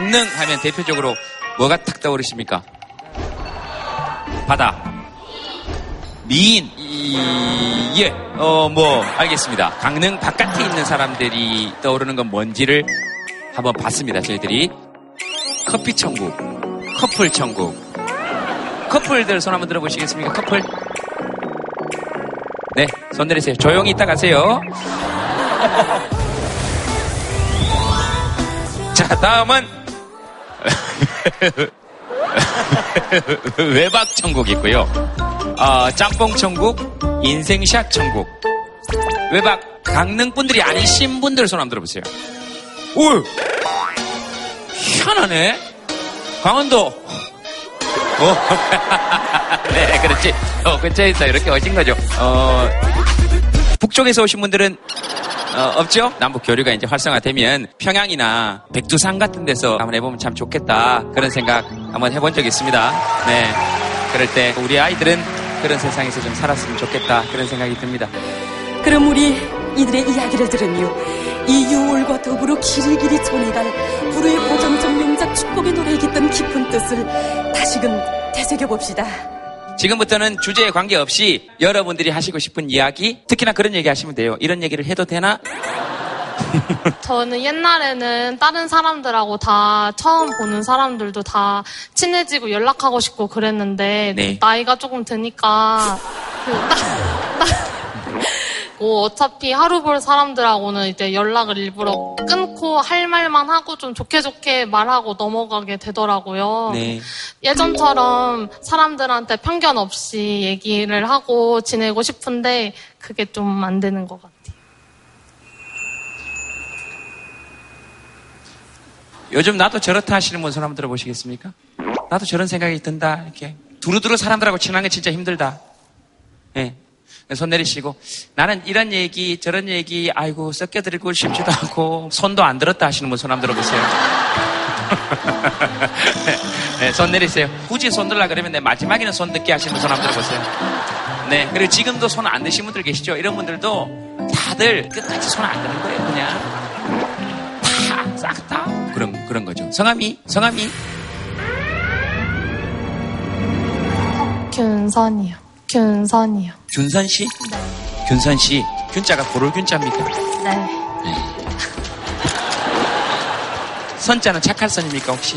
강릉 하면 대표적으로 뭐가 탁 떠오르십니까? 바다. 미인. 이, 예, 어, 뭐, 알겠습니다. 강릉 바깥에 있는 사람들이 떠오르는 건 뭔지를 한번 봤습니다, 저희들이. 커피 천국, 커플 천국. 커플들 손 한번 들어보시겠습니까? 커플. 네, 손 내리세요. 조용히 있다 가세요. 자, 다음은 외박 천국 있고요. 어, 짬뽕 천국, 인생샷 천국. 외박 강릉 분들이 아니신 분들 손 한번 들어보세요. 오, 희한하네. 강원도. 어, 네, 그렇지. 어, 근처에 있어. 이렇게 오신 거죠. 어, 북쪽에서 오신 분들은 어, 없죠? 남북 교류가 이제 활성화되면 평양이나 백두산 같은 데서 한번 해보면 참 좋겠다. 그런 생각 한번 해본 적이 있습니다. 네. 그럴 때 우리 아이들은 그런 세상에서 좀 살았으면 좋겠다. 그런 생각이 듭니다. 그럼 우리 이들의 이야기를 들으며 이 6월과 더불어 길이길이 전해갈 불후의 고정적 명작 축복의 노래에 깃든 깊은 뜻을 다시금 되새겨봅시다. 지금부터는 주제에 관계없이 여러분들이 하시고 싶은 이야기, 특히나 그런 얘기 하시면 돼요. 이런 얘기를 해도 되나? 저는 옛날에는 다른 사람들하고 다 처음 보는 사람들도 다 친해지고 연락하고 싶고 그랬는데 네. 나이가 조금 드니까 그, 따- 따- 뭐 어차피 하루 볼 사람들하고는 이제 연락을 일부러 끊고 할 말만 하고 좀 좋게 좋게 말하고 넘어가게 되더라고요. 네. 예전처럼 사람들한테 편견 없이 얘기를 하고 지내고 싶은데 그게 좀 안 되는 것 같아요. 요즘 나도 저렇다 하시는 분 손 한번 들어보시겠습니까? 나도 저런 생각이 든다. 이렇게 두루두루 사람들하고 친한 게 진짜 힘들다. 예. 손 내리시고 나는 이런 얘기 저런 얘기 아이고 섞여드리고 싶지도 않고 손도 안 들었다 하시는 분 손 한번 들어보세요. 네, 손 내리세요. 굳이 손 들라 그러면 내 마지막에는 손 듣게 하시는 분 손 한번 들어보세요. 네, 그리고 지금도 손 안 드신 분들 계시죠? 이런 분들도 다들 끝까지 손 안 드는 거예요, 그냥. 다, 싹 다. 그런, 그런 거죠. 성함이, 성함이. 균선이요. 균선이요. 균선 씨? 균선 씨. 균자가 고를 균자입니까? 네. 선자는 착할 선입니까, 혹시?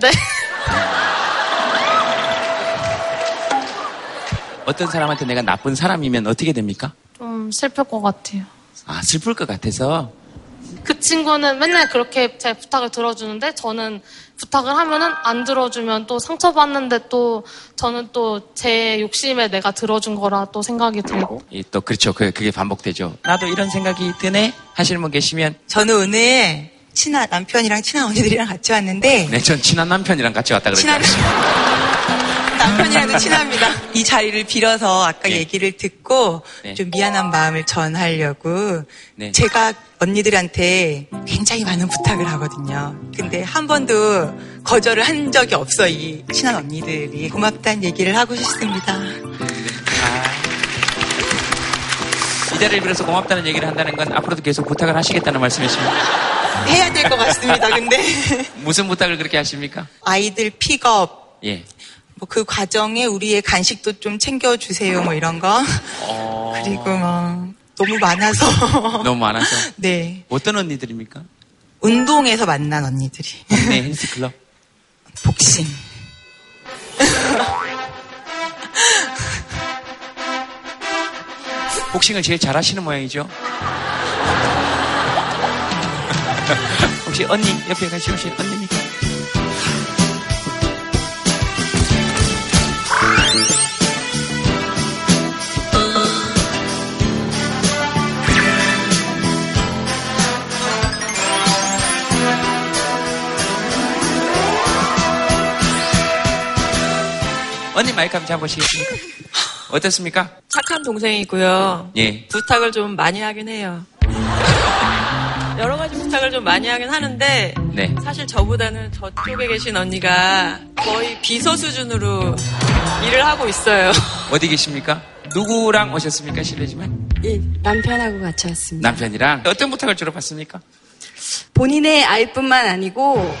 네. 어떤 사람한테 내가 나쁜 사람이면 어떻게 됩니까? 좀 슬플 것 같아요. 아, 슬플 것 같아서. 그 친구는 맨날 그렇게 제 부탁을 들어주는데 저는 부탁을 하면은 안 들어주면 또 상처받는데 또 저는 또 제 욕심에 내가 들어준 거라 또 생각이 들고 이 또, 그렇죠. 그, 그게 반복되죠. 나도 이런 생각이 드네? 하시는 분 계시면, 저는 오늘 친한 남편이랑 친한 언니들이랑 같이 왔는데 네, 전 친한 남편이랑 같이 왔다 친한 그랬죠. 남편이랑도 친합니다. 이 자리를 빌어서 아까 네. 얘기를 듣고 네. 좀 미안한 마음을 전하려고 네. 제가 언니들한테 굉장히 많은 부탁을 하거든요. 근데 한 번도 거절을 한 적이 없어 이 친한 언니들이 고맙다는 얘기를 하고 싶습니다. 아. 이 자리를 빌어서 고맙다는 얘기를 한다는 건 앞으로도 계속 부탁을 하시겠다는 말씀이십니까? 해야 될 것 같습니다. 근데 무슨 부탁을 그렇게 하십니까? 아이들 픽업 예. 뭐 그 과정에 우리의 간식도 좀 챙겨주세요 뭐 이런 거 어... 그리고 뭐 너무 많아서 너무 많아서. 네 어떤 언니들입니까? 운동에서 만난 언니들이 네, 헬스클럽. 복싱 복싱을 제일 잘하시는 모양이죠? 혹시 언니, 옆에 같이 오신 언니입니까? 언니 마이크 한번 잡으시겠습니까? 어떻습니까? 착한 동생이고요. 예. 부탁을 좀 많이 하긴 해요. 여러 가지 부탁을 좀 많이 하긴 하는데 네. 사실 저보다는 저쪽에 계신 언니가 거의 비서 수준으로 일을 하고 있어요. 어디 계십니까? 누구랑 오셨습니까? 실례지만. 예, 남편하고 같이 왔습니다. 남편이랑. 어떤 부탁을 주로 받습니까? 본인의 아이뿐만 아니고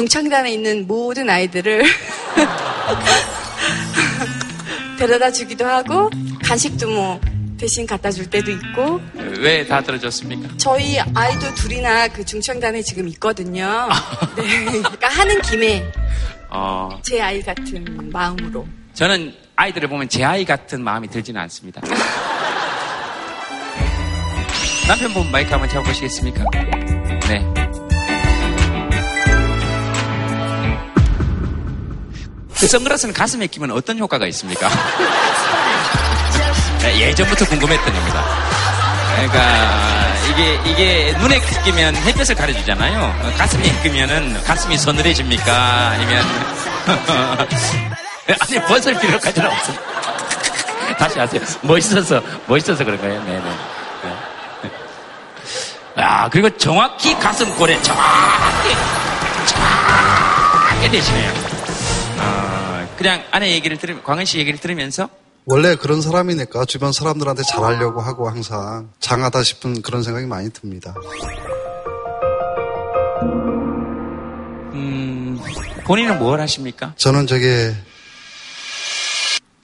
중창단에 있는 모든 아이들을 데려다 주기도 하고 간식도 뭐 대신 갖다 줄 때도 있고 왜 다 들어줬습니까? 저희 아이도 둘이나 그 중창단에 지금 있거든요. 네. 그러니까 하는 김에 어, 제 아이 같은 마음으로. 저는 아이들을 보면 제 아이 같은 마음이 들지는 않습니다. 남편분 마이크 한번 잡아보시겠습니까? 네. 선글라스는 가슴에 끼면 어떤 효과가 있습니까? 네, 예전부터 궁금했던 겁니다. 그러니까 이게 이게 눈에 끼면 햇볕을 가려주잖아요. 가슴에 끼면은 가슴이 서늘해집니까? 아니면 아니 벗을 필요까지는 없어. 다시 하세요. 멋있어서 멋있어서 그런 거예요. 네네. 네. 아 그리고 정확히 가슴골에 정확히 정확히 되시네요. 아, 그냥 아내 얘기를 들으면 광은 씨 얘기를 들으면서 원래 그런 사람이니까 주변 사람들한테 잘하려고 하고 항상 장하다 싶은 그런 생각이 많이 듭니다. 음, 본인은 뭘 하십니까? 저는 저게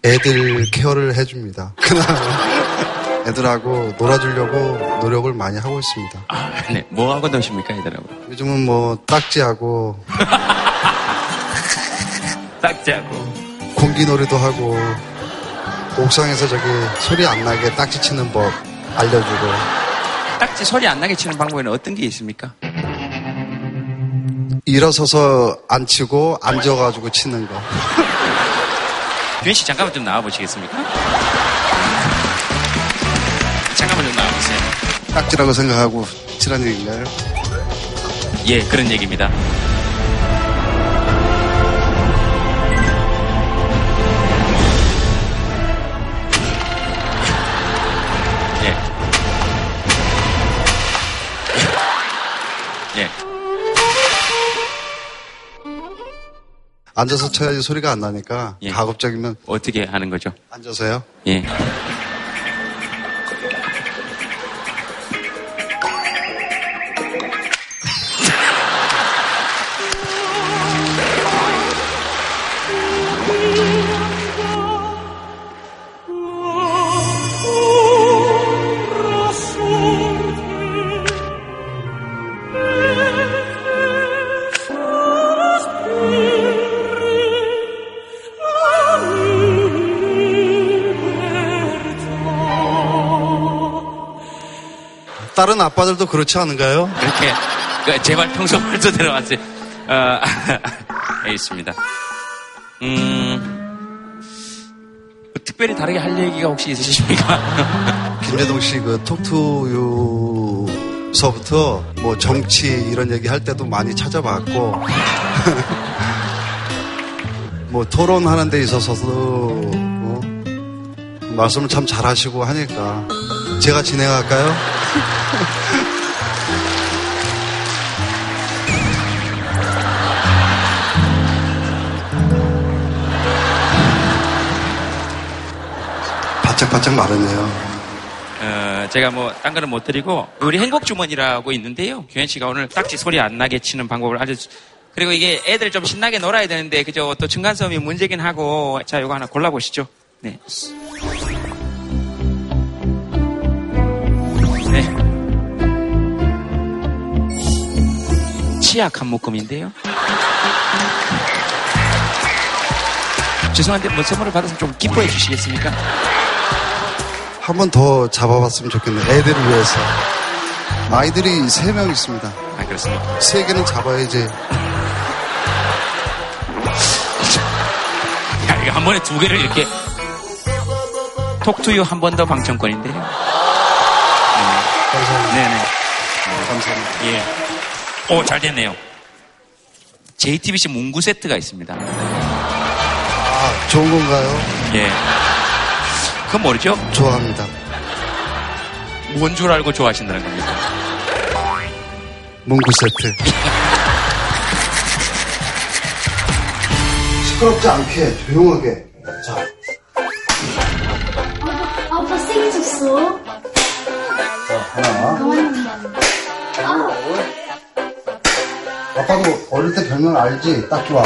애들 케어를 해줍니다. 애들하고 놀아주려고 노력을 많이 하고 있습니다. 아, 네. 뭐 하고 노십니까, 얘들하고? 요즘은 뭐 딱지하고 딱지하고. 공기놀이도 하고 옥상에서 저기 소리 안 나게 딱지 치는 법 알려주고 딱지 소리 안 나게 치는 방법에는 어떤 게 있습니까? 일어서서 안 치고 앉아가지고 치는 거. 규현 씨 잠깐만 좀 나와 보시겠습니까? 잠깐만 좀 나와 보세요. 딱지라고 생각하고 치라는 얘기인가요? 예, 그런 얘기입니다. 앉아서 쳐야지 소리가 안 나니까 예. 가급적이면 어떻게 하는 거죠? 앉아서요. 예. 다른 아빠들도 그렇지 않은가요? 그렇게 그 제발 평소 말씀대로 하세요. 어, 알겠습니다. 음, 뭐 특별히 다르게 할 얘기가 혹시 있으십니까? 김재동 씨 그 톡투유서부터 뭐 정치 이런 얘기 할 때도 많이 찾아봤고 뭐 토론하는 데 있어서도 뭐 말씀을 참 잘하시고 하니까 제가 진행할까요? 바짝바짝 마르네요. 어, 제가 뭐, 딴 거는 못 드리고, 우리 행복주머니라고 있는데요. 규현 씨가 오늘 딱지 소리 안 나게 치는 방법을 알려주, 그리고 이게 애들 좀 신나게 놀아야 되는데, 그죠? 또 층간소음이 문제긴 하고, 자, 이거 하나 골라보시죠. 네. 네. 치약 한 묶음인데요. 죄송한데, 뭐 선물을 받아서 좀 기뻐해 주시겠습니까? 한 번 더 잡아봤으면 좋겠네요. 애들을 위해서. 아이들이 세 명 있습니다. 아, 그렇습니다. 세 개는 잡아야지. 야, 이거 한 번에 두 개를 이렇게 톡투유 한 번 더 방청권인데요. 감사합니다. 네네. 감사합니다. 예. 오, 잘 됐네요. JTBC 문구 세트가 있습니다. 아, 좋은 건가요? 예. 그건 모르죠? 좋아합니다. 뭔 줄 알고 좋아하신다는 겁니다. 문구 세트. 시끄럽지 않게, 조용하게. 자, 아빠 생일 줬어. 하나. 아, 아빠도 어릴 때 별명 알지? 딱 좋아.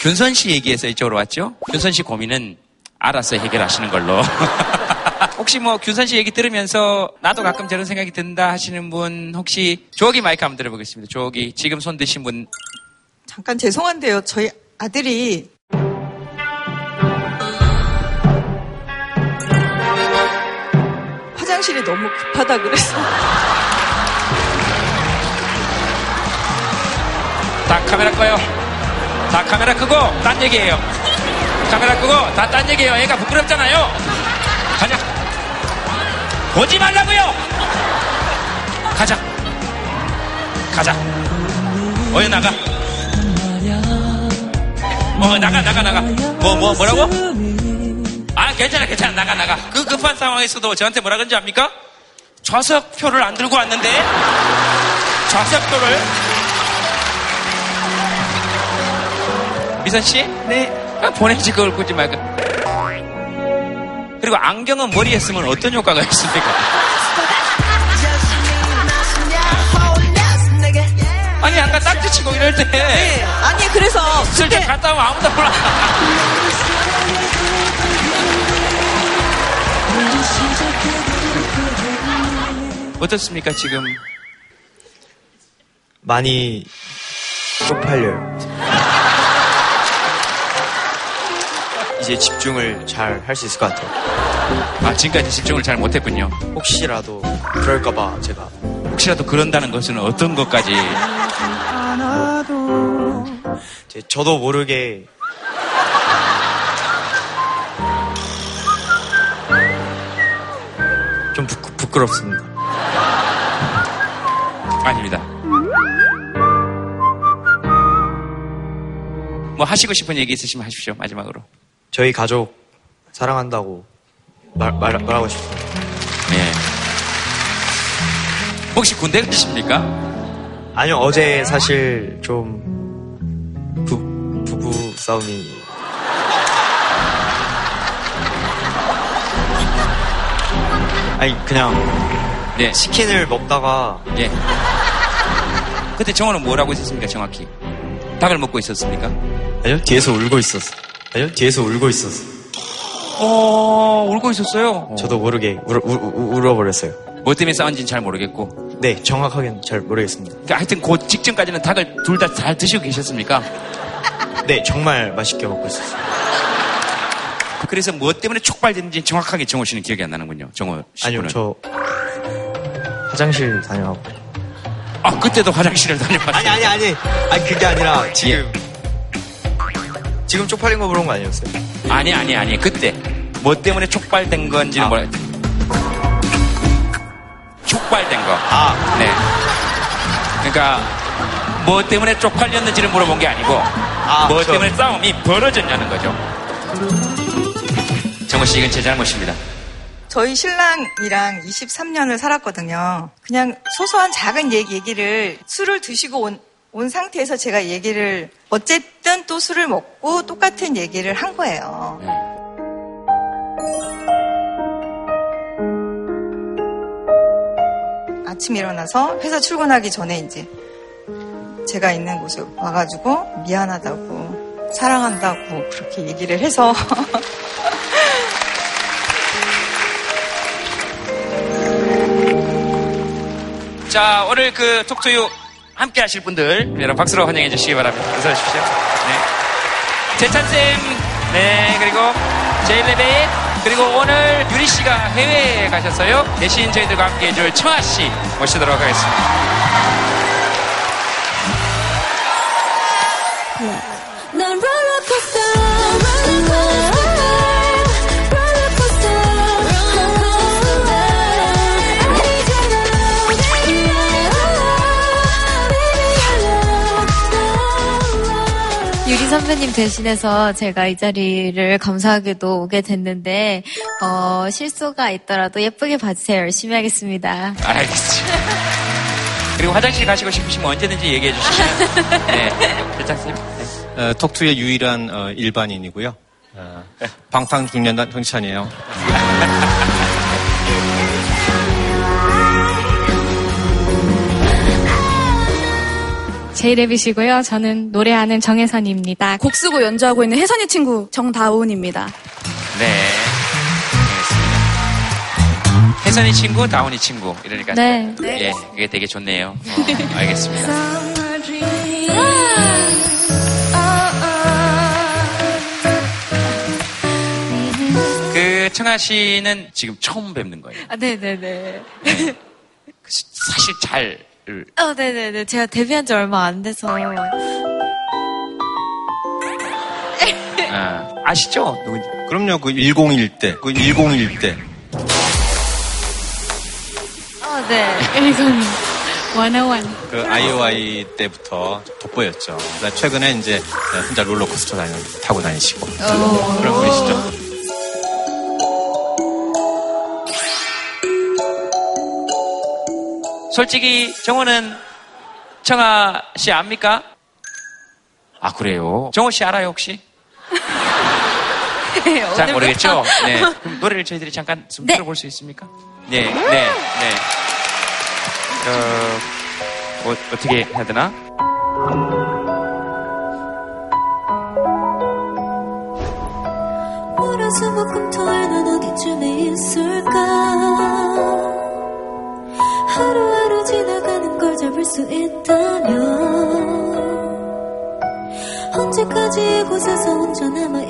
균선 씨 얘기해서 이쪽으로 왔죠? 균선 씨 고민은 알아서 해결하시는 걸로. 혹시 뭐 균선 씨 얘기 들으면서 나도 가끔 저런 생각이 든다 하시는 분 혹시 조기 마이크 한번 들어보겠습니다. 조기 지금 손 드신 분 잠깐 죄송한데요. 저희 아들이 화장실이 너무 급하다 그래서 다 카메라 꺼요. 다 카메라 끄고 딴 얘기해요. 카메라 끄고 다 딴 얘기해요. 애가 부끄럽잖아요. 가자. 보지 말라고요. 가자. 가자. 어여 나가. 어 나가 나가 나가. 뭐 뭐 뭐, 라고 아 괜찮아 괜찮아 나가 나가. 그 급한 상황에서도 저한테 뭐라 그런지 압니까? 좌석표를 안 들고 왔는데 좌석표를 미선 씨? 네. 아, 보내지 그걸 굳이 말고. 그리고 안경은 머리에 쓰면 어떤 효과가 있습니까? 아니 아까 딱지 치고 이럴 때 아니 그래서 슬쩍 갔다 오면 아무도 몰라. 어떻습니까 지금? 많이 쪽팔려요. 이제 집중을 잘 할 수 있을 것 같아요. 아 지금까지 집중을 잘 못했군요. 혹시라도 그럴까봐 제가 혹시라도 그런다는 것은 어떤 것까지? 이제 저도 모르게 부끄, 부끄럽습니다. 아닙니다. 뭐 하시고 싶은 얘기 있으시면 하십시오 마지막으로. 저희 가족 사랑한다고 말, 말, 말하고 싶습니다. 네. 혹시 군대 가십니까? 아니요, 어제 사실 좀 부, 부부 싸움이 아니 그냥 네. 치킨을 먹다가 예. 그때 정원은 뭘 하고 있었습니까, 정확히? 닭을 먹고 있었습니까? 아니요 뒤에서 울고 있었어. 아니요 뒤에서 울고 있었어. 어, 울고 있었어요. 저도 모르게 울, 울, 울, 울어버렸어요. 뭐 때문에 싸운지는 잘 모르겠고. 네 정확하게는 잘 모르겠습니다. 그러니까 하여튼 그 직전까지는 닭을 둘 다 잘 드시고 계셨습니까? 네 정말 맛있게 먹고 있었어요. 그래서 뭐 때문에 촉발됐는지 정확하게 정호 씨는 기억이 안 나는군요. 정호 씨는. 아니요 저 화장실 다녀가고. 아, 그때도 화장실을 다녀왔어요. 아니 아니 아니 아니 그게 아니라 지금 지금 쪽팔린 거 물어본 거 아니었어요? 아니, 아니, 아니. 그때. 뭐 때문에 촉발된 건지는 아. 몰라. 촉발된 거. 아 네. 그러니까, 뭐 때문에 쪽팔렸는지를 물어본 게 아니고, 뭐 저- 때문에 싸움이 벌어졌냐는 거죠. 정호 씨, 이건 제 잘못입니다. 저희 신랑이랑 23년을 살았거든요. 그냥 소소한 작은 얘기, 얘기 를 술을 드시고 온, 온 상태에서 제가 얘기를 어쨌든 또 술을 먹고 똑같은 얘기를 한 거예요. 아침 일어나서 회사 출근하기 전에 이제 제가 있는 곳에 와가지고 미안하다고 사랑한다고 그렇게 얘기를 해서 자, 오늘 그 톡투유 함께 하실 분들, 여러분 박수로 환영해 주시기 바랍니다. 어서 오십시오. 네. 재찬쌤, 네, 그리고 제일레베, 그리고 오늘 유리 씨가 해외에 가셔서요. 대신 저희들과 함께 해줄 청아 씨 모시도록 하겠습니다. 선배님 대신해서 제가 이 자리를 감사하게도 오게 됐는데 어, 실수가 있더라도 예쁘게 봐주세요. 열심히 하겠습니다. 알겠습니다. 그리고 화장실 가시고 싶으시면 언제든지 얘기해 주시면. 네. 재찬쌤. 네. 어, 톡투의 유일한 어, 일반인이고요. 어, 방탄 중년단 형찬이에요. 제이레빗이고요. 저는 노래하는 정혜선입니다. 곡 쓰고 연주하고 있는 혜선이 친구 정다운입니다. 네. 알겠습니다. 혜선이 친구, 다운이 친구. 이러니까. 네. 예, 그게 되게 좋네요. 어, 알겠습니다. 그 청아 씨는 지금 처음 뵙는 거예요. 아, 네네네. 그 사실 잘 어, 네네네. 제가 데뷔한 지 얼마 안 돼서. 아, 아시죠? 누군지. 그럼요. 그 101 때. 그 101 때. 어, 네. 101. 101. 그 아이오아이 때부터 돋보였죠. 그다음 최근에 이제 혼자 롤러코스터 다니, 타고 다니시고. 그런 분이시죠. 솔직히 정호는 청아 씨 압니까? 아 그래요? 정호 씨 알아요 혹시? 잘 모르겠죠? 네. 그럼 노래를 저희들이 잠깐 좀 네. 들어볼 수 있습니까? 네, 네, 네. 어, 뭐, 어떻게 해야 되나? 월화수목금 토일 넌 어디쯤에 있을까 잡을 수 있다면 언제까지 이곳에서 혼자 남아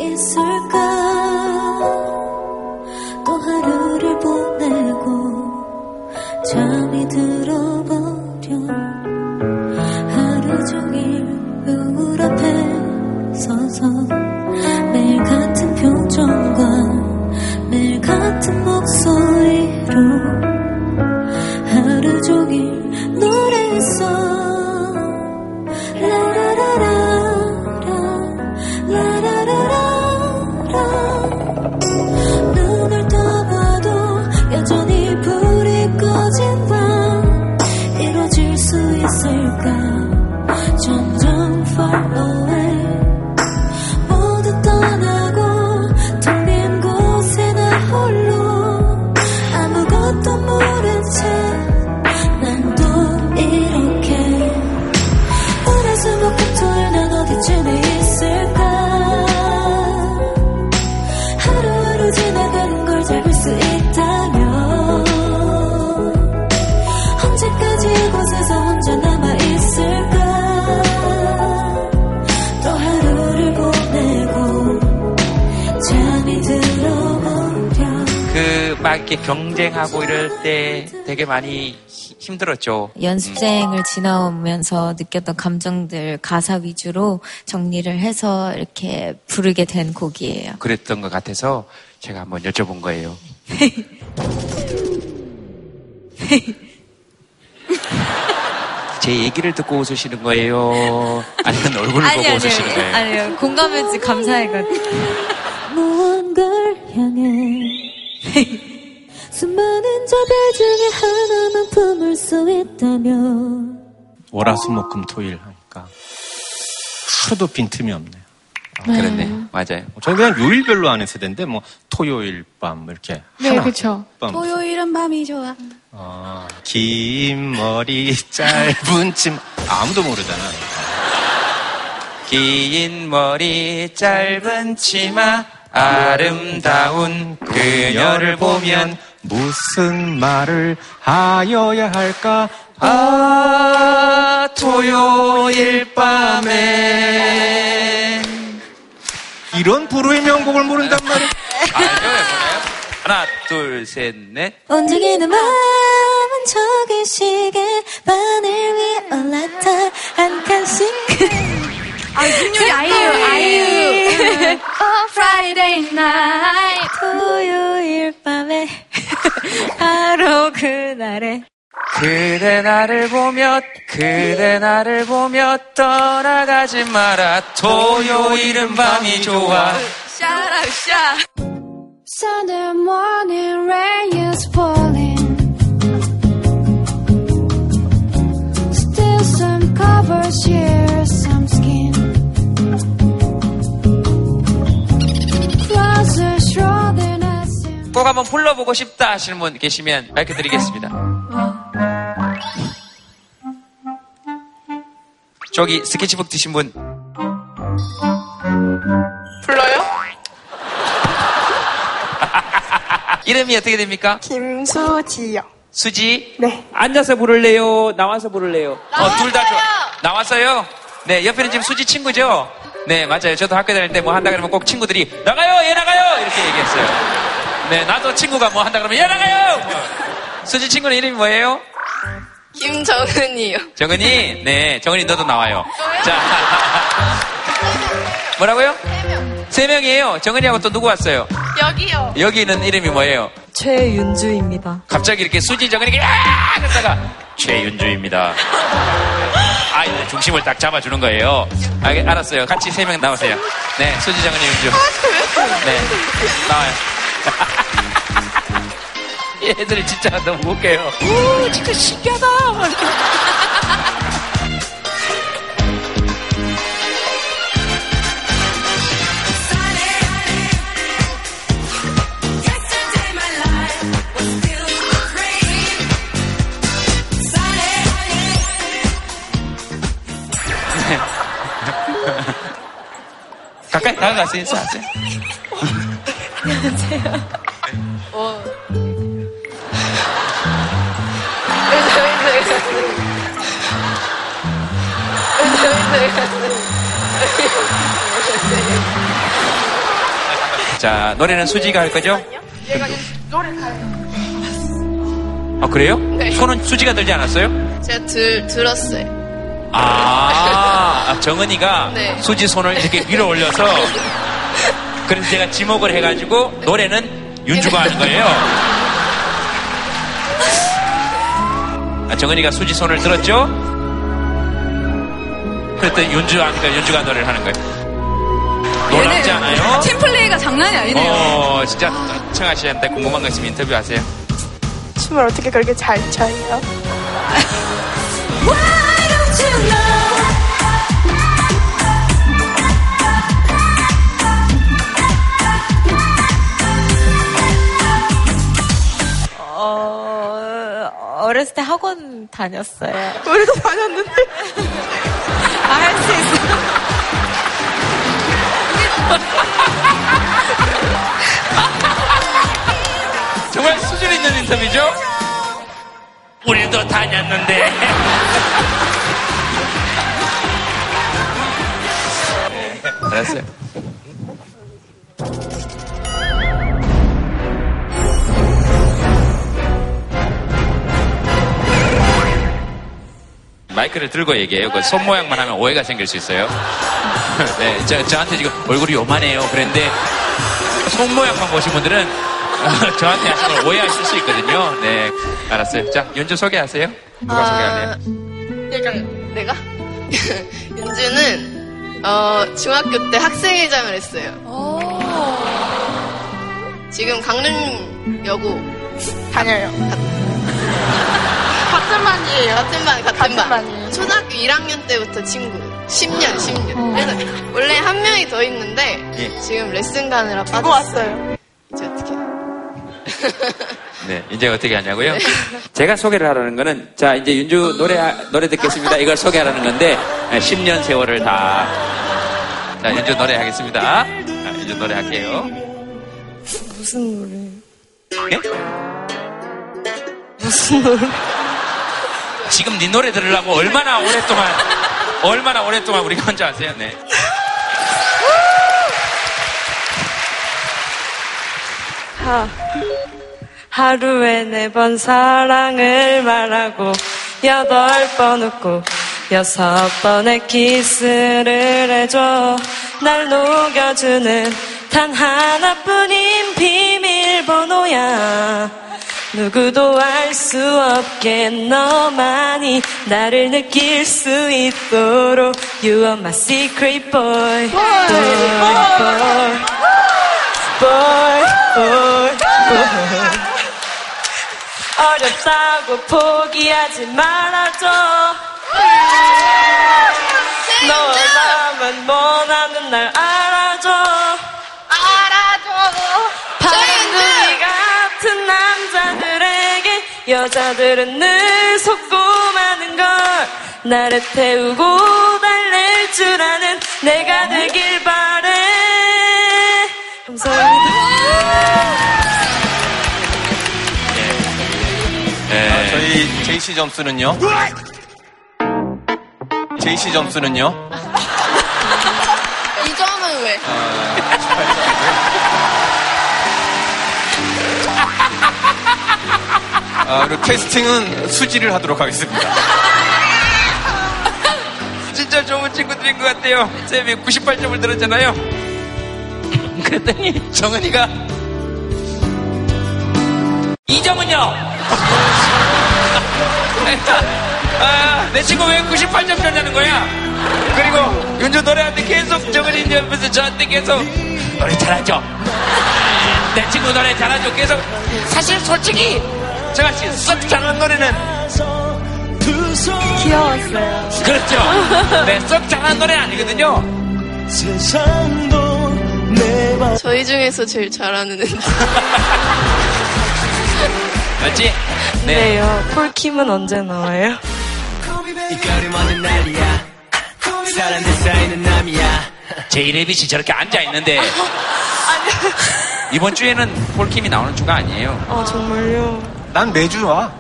이렇게 경쟁하고 이럴 때 되게 많이 히- 힘들었죠. 연습생을 지나오면서 느꼈던 감정들 가사 위주로 정리를 해서 이렇게 부르게 된 곡이에요. 그랬던 것 같아서 제가 한번 여쭤본 거예요. 제 얘기를 듣고 웃으시는 거예요? 아니면 얼굴을 보고 웃으시는 거예요? 아니요. 공감해주 감사해가지고. 무언가를 향해 수많은 저별 중에 하나만 품을 수 있다면 월화수목금토일 하니까 하루도 빈틈이 없네요. 아, 그렇네. 맞아요. 저는 그냥 요일별로 하는 세대인데 뭐 토요일 밤 이렇게 네, 하나 그쵸. 밤 토요일은 밤이 좋아. 어, 긴 머리 짧은 침 아무도 모르잖아. 긴 머리 짧은 치마 아름다운 그녀를 보면 무슨 말을 하여야 할까? 아 토요일 밤에 이런 불후의 명곡을 모른단 말이야. 몰라요? 하나 둘 셋 넷. 움직이는 마음은 저기 시계 바늘 위에 올라타 한 칸씩 아, 윤율이 아이유, 아이유. oh, Friday night. 토요일 밤에 하루 그날에 그대 나를 보며 그대 나를 보며 떠나가지 마라 토요일은 밤이 좋아 샤라, 샤. Sunday morning rain is falling Still some covers here 꼭 한번 불러보고 싶다 하시는 분 계시면 마이크 드리겠습니다 저기 스케치북 드신 분 불러요? 이름이 어떻게 됩니까? 김수지요. 수지? 네. 앉아서 부를래요? 나와서 부를래요? 어, 둘 다 좋아. 나왔어요? 네, 옆에는 지금 수지 친구죠? 네, 맞아요. 저도 학교 다닐 때 뭐 한다 그러면 꼭 친구들이 나가요! 얘 나가요! 이렇게 얘기했어요. 네, 나도 친구가 뭐 한다 그러면 나가요! 뭐. 수지 친구는 이름이 뭐예요? 김정은이요. 정은이? 네, 정은이 너도 나와요. 자. 뭐라고요? 세 명이에요. 정은이하고 또 누구 왔어요? 여기요. 여기는 이름이 뭐예요? 최윤주입니다. 갑자기 이렇게 수지 정은이가 야! 그러다가 최윤주입니다. 아이들 중심을 딱 잡아주는 거예요. 아, 알았어요. 같이 세 명 나오세요. 네, 수지 정은이 윤주. 네, 나와요. 얘들이 진짜 너무 웃겨요. 오, 진짜 신기하다. 가까이 다가가세요. 인사하세요. 안녕하세요. 어. 자, 노래는 수지가 할 거죠? 얘가 노래 가요. 아, 그래요? 네. 손은 수지가 들지 않았어요? 제가 들, 들었어요. 아, 아, 정은이가 네. 수지 손을 이렇게 위로 올려서 그래서 제가 지목을 해가지고 노래는 윤주가 하는 거예요. 아, 정은이가 수지 손을 들었죠? 그랬더니 윤주 하니까 윤주가 노래를 하는 거예요. 놀랍지 않아요? 팀플레이가 장난이 아니네요. 어, 진짜 청아 씨한테 궁금한 거 있으면 인터뷰하세요. 춤을 어떻게 그렇게 잘 춰요? 어, 어렸을 때 학원 다녔어요. 우리도 다녔는데. 아, 할 수 있어. 정말 수준 있는 인터뷰죠? 우리도 다녔는데. 네, 알았어요. 마이크를 들고 얘기해요. 그 손 모양만 하면 오해가 생길 수 있어요. 네, 저, 저한테 지금 얼굴이 요만해요. 그런데 손 모양만 보신 분들은 어, 저한테 하신 걸 오해하실 수 있거든요. 네, 알았어요. 자, 연주 소개하세요. 누가 소개할래요? 내가, 내가? 윤주는, 어, 중학교 때 학생회장을 했어요. 지금 강릉여고 다녀요. 같은 반이에요. 같은 반, 같은, 반. 초등학교 1학년 때부터 친구. 10년, 10년. 그래서 원래 한 명이 더 있는데 예. 지금 레슨 가느라 빠졌어요. 왔어요. 이제 어떻게? 네, 이제 어떻게 하냐고요? 제가 소개를 하라는 거는, 자, 이제 윤주 노래, 노래 듣겠습니다. 이걸 소개하라는 건데, 10년 세월을 다. 자, 윤주 노래 하겠습니다. 자, 윤주 노래 할게요. 무슨 노래? 예? 무슨 노래? 지금 네 노래 들으려고 얼마나 오랫동안, 얼마나 오랫동안 우리가 혼자 하세요? 네. 하, 하루에 네 번 사랑을 말하고 여덟 번 웃고 여섯 번의 키스를 해줘 날 녹여주는 단 하나뿐인 비밀번호야 누구도 알 수 없게 너만이 나를 느낄 수 있도록 You are my secret boy. Boy boy boy boy. boy 어렵다고 포기하지 말아줘. 너와 나만 원하는 날 알아줘 알아줘 여자들은 늘 속고 마는 걸 나를 태우고 다니 줄 아는 내가 되길 바래. 감사합니다. 아, 저희 JC 점수는요? JC 점수는요? 아, 그리고 캐스팅은 수지를 하도록 하겠습니다. 진짜 좋은 친구들인 것 같아요. 쌤이 98점을 들었잖아요. 그랬더니 정은이가 2점은요? 아, 내 친구 왜 98점 줬냐는 거야? 그리고 윤주 노래한테 계속 정은이 옆에서 저한테 계속 노래 잘하죠? 내 친구 노래 잘하죠? 계속 사실 솔직히 정아씨 썩 잘하는 노래는 귀여웠어요. 그렇죠. 네, 썩 잘하는 노래는 아니거든요. 저희 중에서 제일 잘하는 애. 맞지? 네요. 폴킴은 언제 나와요? 사람들 사이는 남이야. 제이레빗이 저렇게 앉아있는데 이번 주에는 폴킴이 나오는 주가 아니에요. 아, 정말요? 난 매주 와.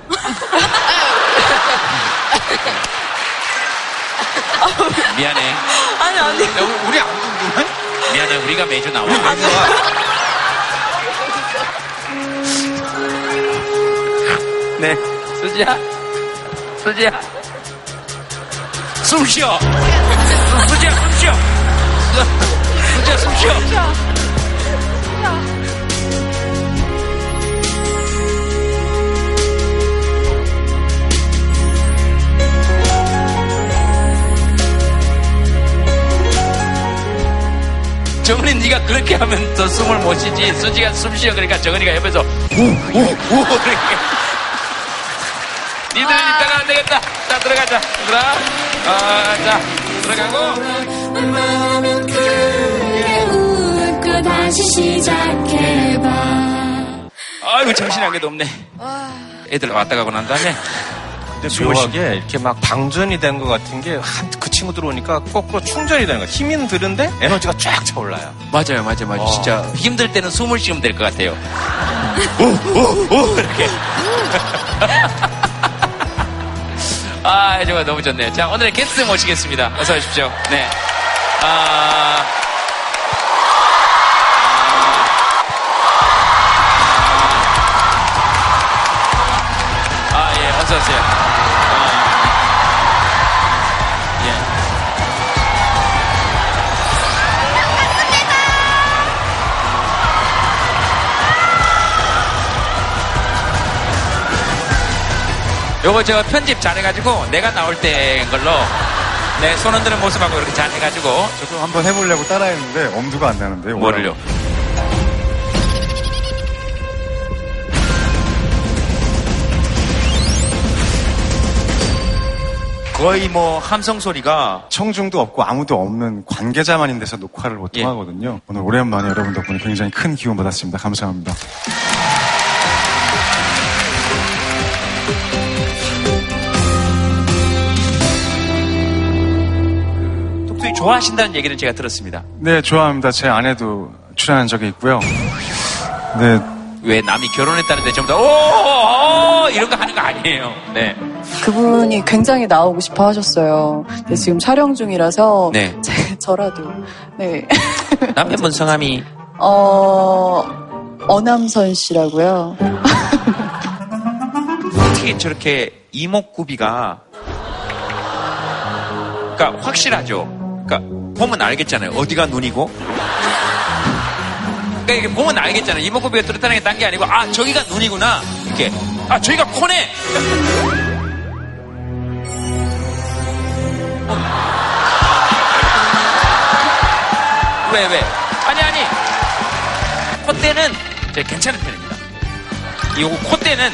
미안해. 아니, 아니. 우리 안 궁금해? 미안해. 우리가 매주 나와. 네. 수지야. 수지야. 숨 쉬어. 수지야, 숨 쉬어. 수- 수지야, 숨 쉬어. 정은이 네가 그렇게 하면 더 숨을 못 쉬지. 수지가 숨 쉬어. 그러니까 정은이가 옆에서 우우우 그렇게. 니들은 이따가 안 되겠다. 자 들어가자. 얘들아. 아, 자 들어가고. 다시 시작해봐 아이고 정신이 한 개도 없네. 애들 왔다 가고 난 다음에 근데 묘하게 이렇게 막 방전이 된 것 같은 게그 친구 들어오니까 거꾸로 충전이 되는 거야. 힘은 드는데 에너지가 쫙 차올라요. 맞아요, 맞아요, 맞아요. 어. 진짜 힘들 때는 숨을 쉬면 될 것 같아요. 우우우 이렇게. 아 정말 너무 좋네요. 자 오늘의 게스트 모시겠습니다. 어서 오십시오. 네. 아. 아, 예, 어서 오세요. 요거 제가 편집 잘해가지고 내가 나올 때인 걸로 네, 손 흔드는 모습하고 이렇게 잘 해가지고 저도 한번 해보려고 따라했는데 엄두가 안 나는데요. 뭐를요? 거의 뭐 함성 소리가 청중도 없고 아무도 없는 관계자만 있는 데서 녹화를 보통 예. 하거든요. 오늘 오랜만에 여러분 덕분에 굉장히 큰 기운 받았습니다. 감사합니다. 좋아하신다는 얘기를 제가 들었습니다. 네, 좋아합니다. 제 아내도 출연한 적이 있고요. 네, 왜 남이 결혼했다는데 전부 다 오, 오 이런 거 하는 거 아니에요. 네. 그분이 굉장히 나오고 싶어 하셨어요. 근데 지금 촬영 중이라서 네. 제- 저라도 네. 남편분 성함이 어 어남선 씨라고요. 어떻게 저렇게 이목구비가 그러니까 확실하죠. 그러니까 보면 알겠잖아요. 어디가 눈이고. 그러니까 이게 보면 알겠잖아요. 이목구비가 뚜렷하는 게 딴 게 아니고 아 저기가 눈이구나. 이렇게 아 저기가 코네. 왜 왜? 아니 아니. 콧대는 제 괜찮은 편입니다. 이거 콧대는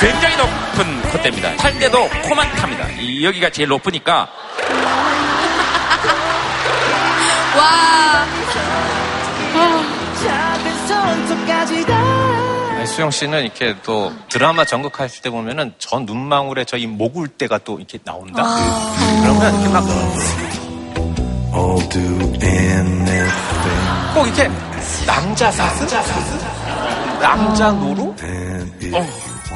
굉장히 높은 콧대입니다. 탈 때도 코만 탑니다. 이- 여기가 제일 높으니까 와. 아니, 수영 씨는 이렇게 또 드라마 전극하실 때 보면은 저 눈망울에 저 이 목울 때가 또 이렇게 나온다. 그러면 이렇게 막 꼭 이렇게 남자 사슴? 남자 노루? 어,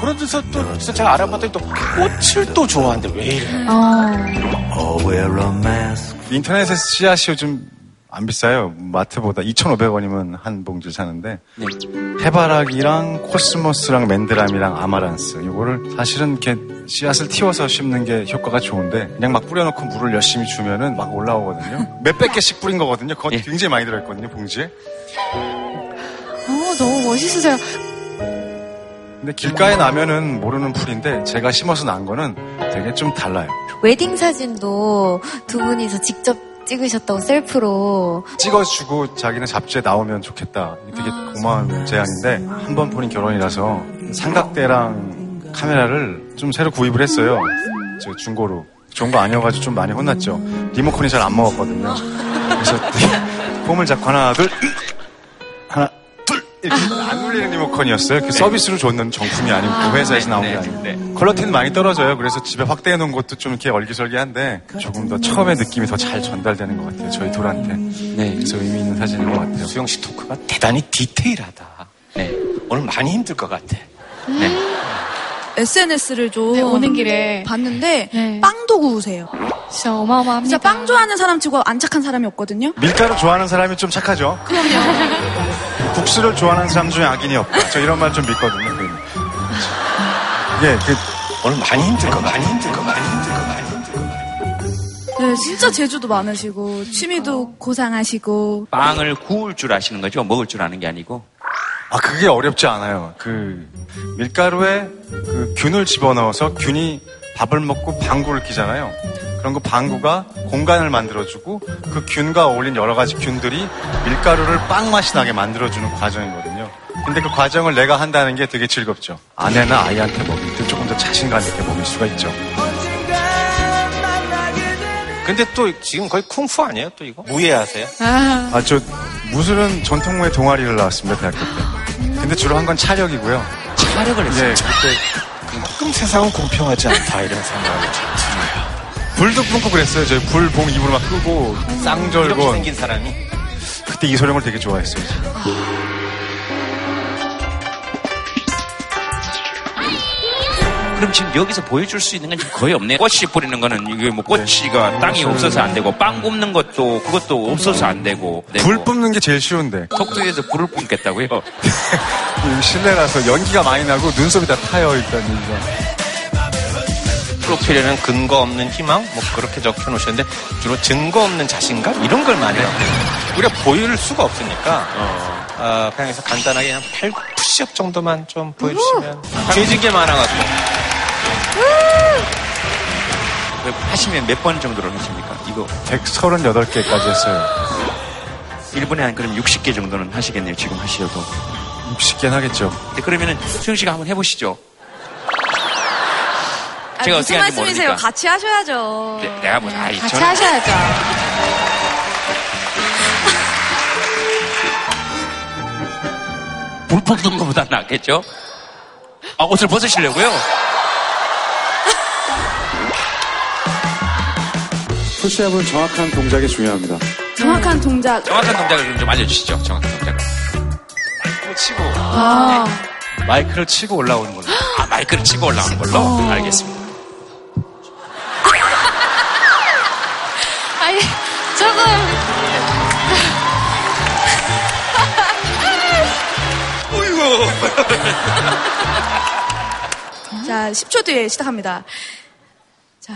그런 데서 또 진짜 제가 알아봤더니 또 꽃을 또 좋아하는데 왜 이래? 인터넷에서 씨앗이 요즘 안 비싸요. 마트보다 2,500원이면 한 봉지 사는데 해바라기랑 코스모스랑 맨드라미랑 아마란스 이거를 사실은 이렇게 씨앗을 틔워서 심는 게 효과가 좋은데 그냥 막 뿌려놓고 물을 열심히 주면은 막 올라오거든요. 몇백 개씩 뿌린 거거든요. 그건 굉장히 많이 들어있거든요. 봉지에. 어, 너무 멋있으세요. 근데 길가에 나면은 모르는 풀인데 제가 심어서 난 거는 되게 좀 달라요. 웨딩 사진도 두 분이서 직접 찍으셨다고 셀프로 찍어주고 자기는 잡지에 나오면 좋겠다. 되게 고마운 제안인데 한번 보는 결혼이라서 삼각대랑 카메라를 좀 새로 구입을 했어요. 저 중고로. 좋은 거 아니어가지고 좀 많이 혼났죠. 리모컨이 잘 안 먹었거든요. 그래서 폼을 잡고 하나 둘 하나 둘 이렇게 안 울리는 리모컨이었어요. 그 서비스로 줬는 정품이 아니고 그 회사에서 나온 게 아니고 퀄러티는 많이 떨어져요. 그래서 집에 확대해 놓은 것도 좀 이렇게 얼기설기한데 조금 더 처음의 느낌이 더 잘 전달되는 것 같아요. 저희 둘한테. 네. 그래서 의미 있는 사진인 것 같아요. 수영 씨 토크가 대단히 디테일하다. 네. 오늘 많이 힘들 것 같아. 네. SNS를 좀 네, 오는 길에. 봤는데 네. 빵도 구우세요. 진짜 어마어마합니다. 진짜 빵 좋아하는 사람 치고 안 착한 사람이 없거든요. 밀가루 좋아하는 사람이 좀 착하죠. 그럼요. 국수를 좋아하는 사람 중에 악인이 없다. 저 이런 말 좀 믿거든요. 그- 이게 그 오늘 많이 힘들 것 많이 힘들 것 많이 힘들 것 많이 힘들 것 네, 진짜 재주도 많으시고 취미도 고상하시고 빵을 구울 줄 아시는 거죠? 먹을 줄 아는 게 아니고. 아, 그게 어렵지 않아요. 그, 밀가루에 그 균을 집어넣어서 균이 밥을 먹고 방구를 끼잖아요. 그런 그 방구가 공간을 만들어주고 그 균과 어울린 여러 가지 균들이 밀가루를 빵 맛이 나게 만들어주는 과정이거든요. 근데 그 과정을 내가 한다는 게 되게 즐겁죠. 아내나 아이한테 먹일 때 조금 더 자신감 있게 먹일 수가 있죠. 근데 또 지금 거의 쿵푸 아니에요? 또 이거? 무예하세요? 아, 아, 저 무술은 전통무예 동아리를 나왔습니다, 대학교 때. 근데 주로 한 건 차력이고요. 차력을 했어요. 예, 그때 가끔 세상은 공평하지 않다 이런 생각이 좀 들어요. 불도 뿜고 그랬어요. 저희 불봉 입으로 막 끄고 쌍절곤. 이렇게 생긴 사람이 그때 이소룡을 되게 좋아했어요. 그럼 지금 여기서 보여줄 수 있는 건 지금 거의 없네. 꽃씨 뿌리는 거는 이게 뭐 꽃씨가 땅이 없어서 안 되고 빵 굽는 것도 그것도 없어서 안 되고. 불 뿜는 게 제일 쉬운데. 속도에서 불을 뿜겠다고요? 실내라서 연기가 많이 나고 눈썹이 다 타요, 일단 여기가. 프로필에는 근거 없는 희망? 뭐 그렇게 적혀 놓으셨는데 주로 증거 없는 자신감? 이런 걸 많이 해요. 우리가 보일 수가 없으니까. 어, 그냥 해서 간단하게 그냥 팔 푸시업 정도만 좀 보여주시면. 죄진 게 많아가지고 하시면 몇 번 정도를 하십니까? 이거 138개까지 했어요. 1분에 한 그럼 60개 정도는 하시겠네요. 지금 하셔도. 60개는 하겠죠. 네, 그러면은 수영 씨가 한번 해보시죠. 아, 제가 무슨 어떻게 하는지 말씀이세요? 모르니까. 같이 하셔야죠. 네, 내가 뭐, 아이, 같이 저는- 하셔야죠. 불 뿜는 것보다 낫겠죠? 아, 옷을 벗으시려고요? 푸시업은 정확한 동작이 중요합니다. 정확한 동작. 정확한 동작을 좀, 좀 알려주시죠. 정확한 동작을. 마이크를 치고 아. 마이크를 치고 올라오는 걸로. 아, 마이크를 치고 올라오는 걸로? 어. 알겠습니다. 아니, 조금. 자, 10초 뒤에 시작합니다. 자.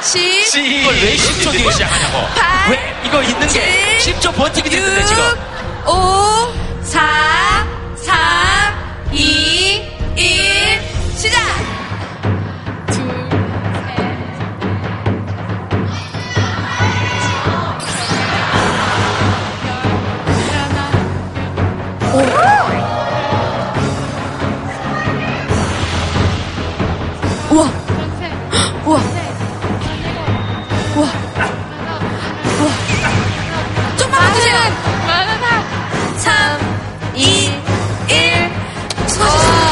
10. 이걸 왜 10초 뒤에 시작하냐고. 팔, 왜? 이거 있는 게 10초 버티기 됐는데, 지금. 5, 4, 3, 2, 1, 시작! 우와. 우와. 우와. 우와. 좀만 봐주세요. 많은 학. 3, 2, 1. 수고하셨습니다.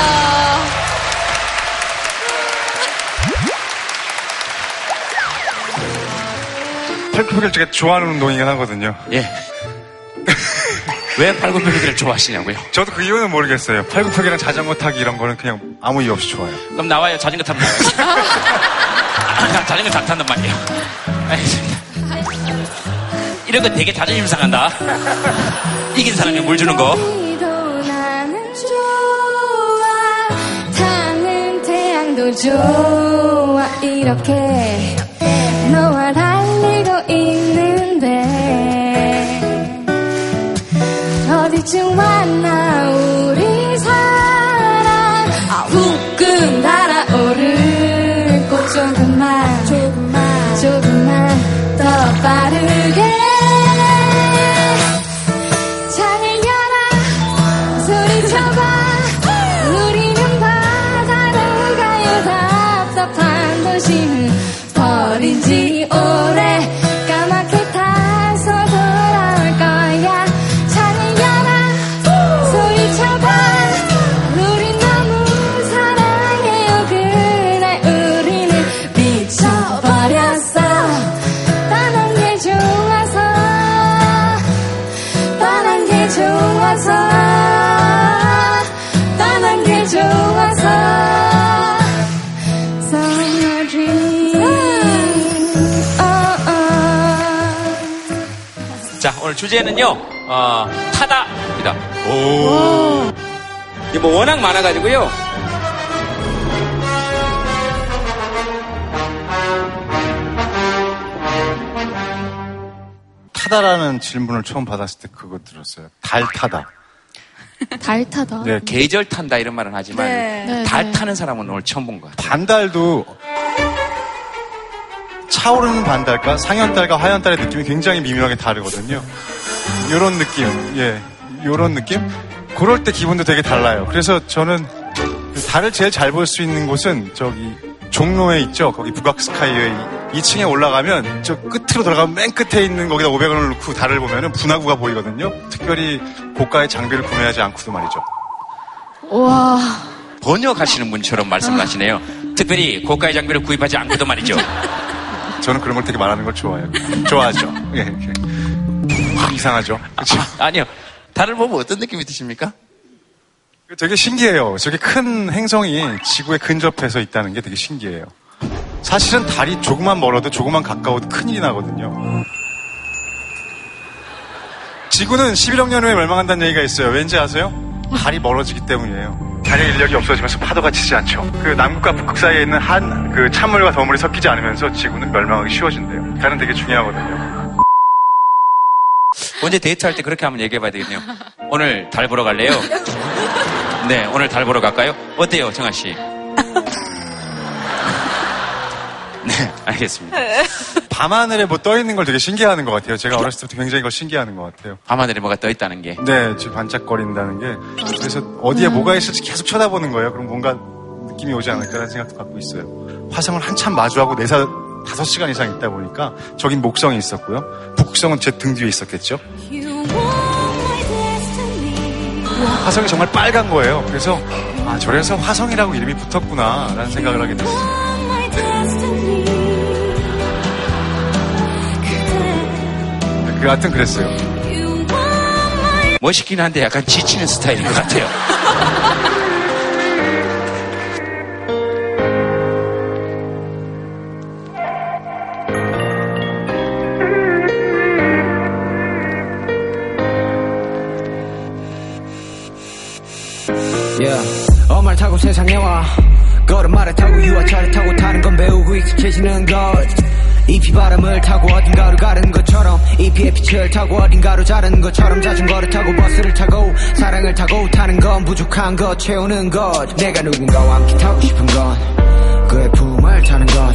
탱크 결제가 좋아하는 운동이긴 하거든요. 예. 왜 팔굽혀펴기를 좋아하시냐고요? 저도 그 이유는 모르겠어요. 팔굽혀펴기랑 자전거 타기 이런 거는 그냥 아무 이유 없이 좋아요. 그럼 나와요. 자전거 타면 나와요. 나 자전거 잘 탄단 말이에요. 알겠습니다. 이런 거 되게 자존심 상한다. 이긴 사람이 물 주는 거. 도 나는 좋아 타는 태양도 좋아 이렇게 어디쯤 왔나 우리 사랑. 후끈 달아오를 꽃 조금만 조금만 조금만 더 빠르게 오늘 주제는요, 어, 타다입니다. 오. 이게 뭐 워낙 많아가지고요. 타다라는 질문을 처음 받았을 때 그거 들었어요. 달 타다. 달 타다. 네, 계절 탄다 이런 말은 하지만 네. 네, 달 네. 타는 사람은 오늘 처음 본 것 같아요. 반달도 차오르는 반달과 상현달과 하현달의 느낌이 굉장히 미묘하게 다르거든요. 요런 느낌, 예, 요런 느낌? 그럴 때 기분도 되게 달라요. 그래서 저는 그 달을 제일 잘 볼 수 있는 곳은 저기 종로에 있죠. 거기 북악스카이에 2층에 올라가면 저 끝으로 들어가면 맨 끝에 있는 거기다 500원을 넣고 달을 보면은 분화구가 보이거든요. 특별히 고가의 장비를 구매하지 않고도 말이죠. 와. 번역하시는 분처럼 말씀을 하시네요. 특별히 고가의 장비를 구입하지 않고도 말이죠. 저는 그런 걸 되게 말하는 걸 좋아해요. 좋아하죠. 예, 예. 이상하죠. 그쵸? 아, 아니요. 달을 보면 어떤 느낌이 드십니까? 되게 신기해요. 저게 큰 행성이 지구에 근접해서 있다는 게 되게 신기해요. 사실은 달이 조금만 멀어도 조금만 가까워도 큰일이 나거든요. 지구는 11억 년 후에 멸망한다는 얘기가 있어요. 왠지 아세요? 달이 멀어지기 때문이에요. 달의 인력이 없어지면서 파도가 치지 않죠. 그 남극과 북극 사이에 있는 한 그 찬물과 더물이 섞이지 않으면서 지구는 멸망하기 쉬워진대요. 달은 되게 중요하거든요. 언제 데이트할 때 그렇게 한번 얘기해봐야 되겠네요. 오늘 달 보러 갈래요? 네, 오늘 달 보러 갈까요? 어때요, 정아 씨? 네, 알겠습니다. 밤하늘에 뭐 떠 있는 걸 되게 신기해하는 것 같아요. 제가 어렸을 때부터 굉장히 그걸 신기해하는 것 같아요. 밤하늘에 뭐가 떠 있다는 게. 네, 지금 반짝거린다는 게. 그래서 어디에 뭐가 있을지 계속 쳐다보는 거예요. 그럼 뭔가 느낌이 오지 않을까라는 생각도 갖고 있어요. 화성을 한참 마주하고 네사 다섯 시간 이상 있다 보니까 저긴 목성이 있었고요. 북극성은 제 등 뒤에 있었겠죠. 화성이 정말 빨간 거예요. 그래서 아 저래서 화성이라고 이름이 붙었구나라는 생각을 하게 됐어요. 그 하여튼 그랬어요. 멋있긴 한데 약간 지치는 스타일인 것 같아요. Yeah. 엄마를 타고 세상에 와 걸음마를 타고 유아차를 타고 타는 건 배우고 익숙해지는 것 잎이 바람을 타고 어딘가로 가는 것처럼 잎이 햇빛을 타고 어딘가로 자르는 것처럼 자전거를 타고 버스를 타고 사랑을 타고 타는 건 부족한 것 채우는 것. 내가 누군가와 함께 타고 싶은 건 그의 품을 타는 것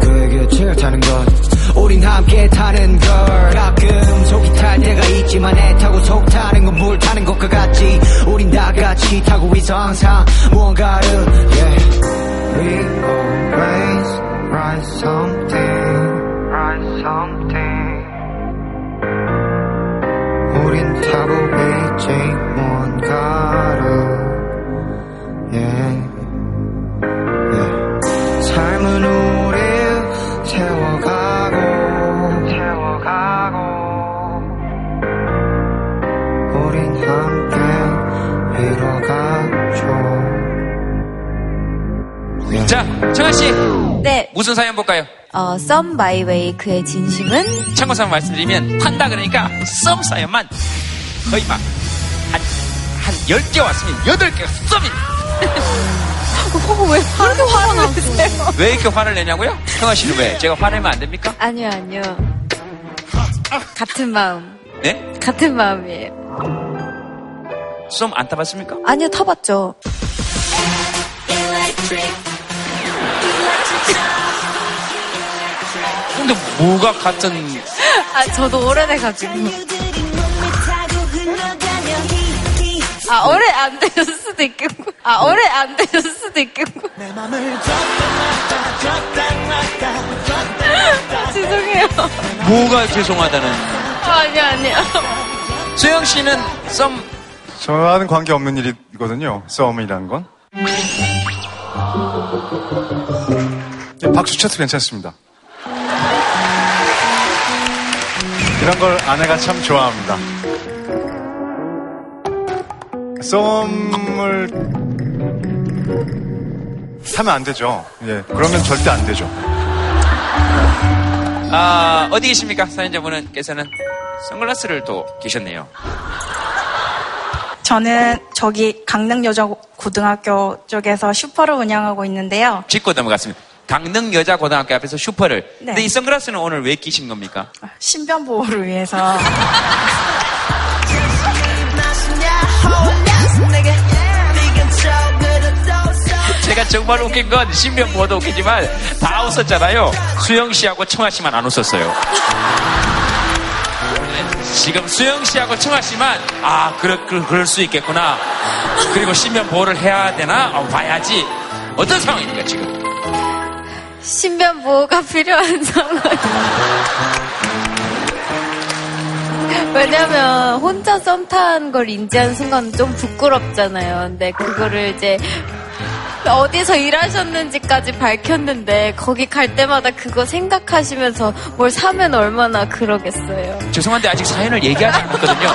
그의 곁을 타는 것. 우린 함께 타는 걸 가끔 속이 탈 때가 있지만 애 타고 속 타는 건 물 타는 것과 같지 우린 다 같이 타고 있어 항상 무언가를 yeah. We always write something something 우린 타고있지 뭔가를 yeah. Yeah. 삶은 우릴 채워가고 채워가고 우린 함께 빌어가죠 yeah. 자, 정아씨 네. 무슨 사연 볼까요? 어, 썸 마이 웨이 그의 진심은 참고서 말씀드리면 판다 그러니까 썸 사연만 거의 막 한, 한 10개 왔으면 8개가 썸이 왜 그렇게 화가 나세요? 왜 이렇게 화를 내냐고요? 청아 씨는 왜? 제가 화내면 안 됩니까? 아니요, 아니요. 같은 마음. 네? 같은 마음이에요. 썸 안 타봤습니까? 아니요, 타봤죠. 근데 뭐가 같은 아, 저도 오래돼가지고. 아, 오래 안 되셨을 수도 있겠고. 아, 오래 안 되셨을 수도 있겠고. 죄송해요. 뭐가 죄송하다는 아, 아니요, 아니요. 수영 씨는 썸 저와는 관계 없는 일이거든요. 썸이라는 건. 예, 박수 쳐도 괜찮습니다. 이런 걸 아내가 참 좋아합니다. 썸을 하면 안 되죠. 예, 그러면 절대 안 되죠. 아, 어디 계십니까? 사연자분께서는 선글라스를 또 계셨네요. 저는 저기 강릉여자고등학교 쪽에서 슈퍼를 운영하고 있는데요. 짚고 넘어갔습니다. 강릉 여자 고등학교 앞에서 슈퍼를. 네. 근데 이 선글라스는 오늘 왜 끼신 겁니까? 신변 보호를 위해서 제가 정말 웃긴 건 신변 보도 웃기지만 다 웃었잖아요. 수영 씨하고 청아 씨만 안 웃었어요. 지금 수영 씨하고 청아 씨만 아 그럴, 그럴, 그럴 수 있겠구나. 그리고 신변 보호를 해야 되나? 어, 봐야지. 어떤 상황입니까 지금? 신변 보호가 필요한 상황. 왜냐면 혼자 썸탄걸 인지한 순간 좀 부끄럽잖아요. 근데 그거를 이제 어디서 일하셨는지까지 밝혔는데 거기 갈 때마다 그거 생각하시면서 뭘 사면 얼마나 그러겠어요. 죄송한데 아직 사연을 얘기하지 않았거든요.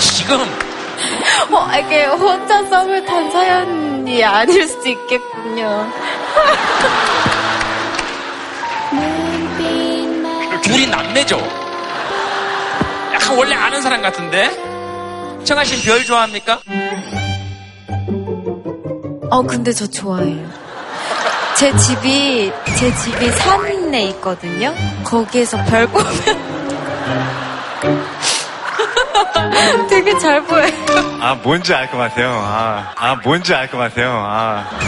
지금 어, 이게 혼자 썸을 탄 사연이 아닐 수도 있겠군요. 둘이 남매죠. 약간 원래 아는 사람 같은데. 청아 씨는 별 좋아합니까? 어, 근데 저 좋아해요. 제 집이, 제 집이 산에 있거든요? 거기에서 별 보면 되게 잘 보여요. 아, 뭔지 알 것 같아요. 아, 아 뭔지 알 것 같아요. 아.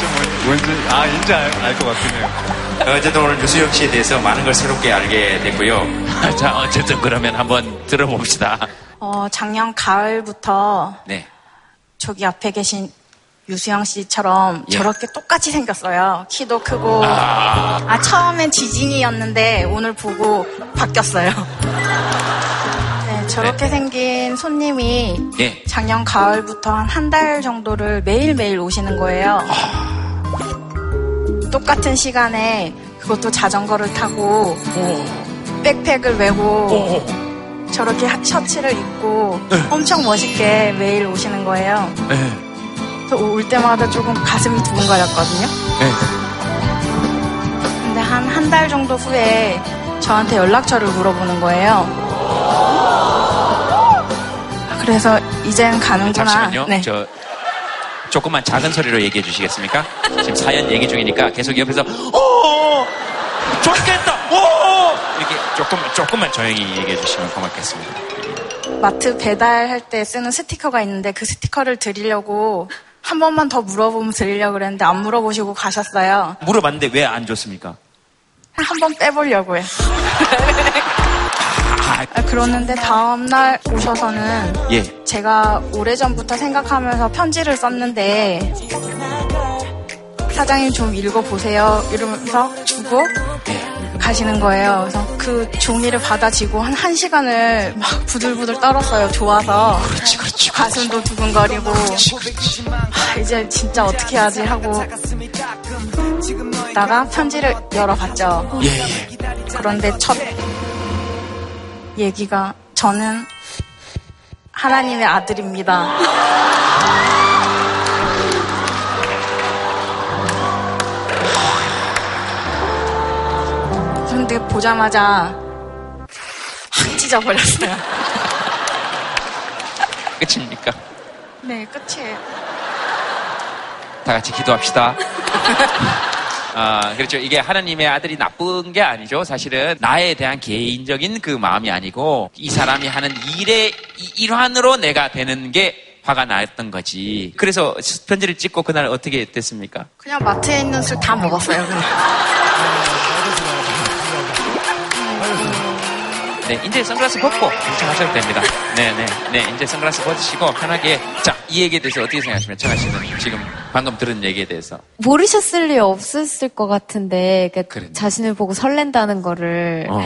좀 뭔지, 뭔지, 아, 인지 알것 같긴 해요. 어쨌든 오늘 유수영 씨에 대해서 많은 걸 새롭게 알게 됐고요. 자, 어쨌든 그러면 한번 들어봅시다. 어, 작년 가을부터 네. 저기 앞에 계신 유수영 씨처럼 예. 저렇게 똑같이 생겼어요. 키도 크고. 아. 아, 처음엔 지진이었는데 오늘 보고 바뀌었어요. 네, 저렇게 생긴 손님이 예. 작년 가을부터 한 한 달 정도를 매일매일 오시는 거예요. 똑같은 시간에 그것도 자전거를 타고 백팩을 메고 저렇게 하- 셔츠를 입고 엄청 멋있게 매일 오시는 거예요. 네. 그래서 올 때마다 조금 가슴이 두근거렸거든요. 네. 근데 한 한 달 정도 후에 저한테 연락처를 물어보는 거예요. 그래서 이젠 가는구나. 잠시만요. 네. 저 조금만 작은 소리로 얘기해 주시겠습니까? 지금 사연 얘기 중이니까 계속 옆에서 오 좋겠다 오 이렇게 조금만 조금만 조용히 얘기해 주시면 고맙겠습니다. 마트 배달할 때 쓰는 스티커가 있는데 그 스티커를 드리려고 한 번만 더 물어보면 드리려고 그랬는데 안 물어보시고 가셨어요. 물어봤는데 왜 안 줬습니까? 한 번 빼보려고요. 아, 그러는데 다음날 오셔서는 예. 제가 오래전부터 생각하면서 편지를 썼는데 사장님 좀 읽어보세요 이러면서 주고 가시는 거예요. 그래서 그 종이를 받아지고 한 1시간을 막 부들부들 떨었어요. 좋아서. 가슴도 두근거리고. 아, 이제 진짜 어떻게 하지 하고 다가 편지를 열어봤죠. 예, 예. 그런데 첫 얘기가 저는 하나님의 아들입니다. 근데 보자마자 확 찢어버렸어요. 끝입니까? 네, 끝이에요. 다 같이 기도합시다. 아, 그렇죠. 이게 하나님의 아들이 나쁜 게 아니죠. 사실은 나에 대한 개인적인 그 마음이 아니고 이 사람이 하는 일의 이- 일환으로 내가 되는 게 화가 났던 거지. 그래서 편지를 찍고 그날 어떻게 됐습니까? 그냥 마트에 있는 술 다 먹었어요, 그냥. 네, 이제 선글라스 벗고 결정하셔도 됩니다. 네, 네, 네, 이제 선글라스 벗으시고 편하게. 자, 이 얘기에 대해서 어떻게 생각하시면 청아 씨는 지금 방금 들은 얘기에 대해서. 모르셨을 리 없었을 것 같은데 그러니까 자신을 보고 설렌다는 거를 어.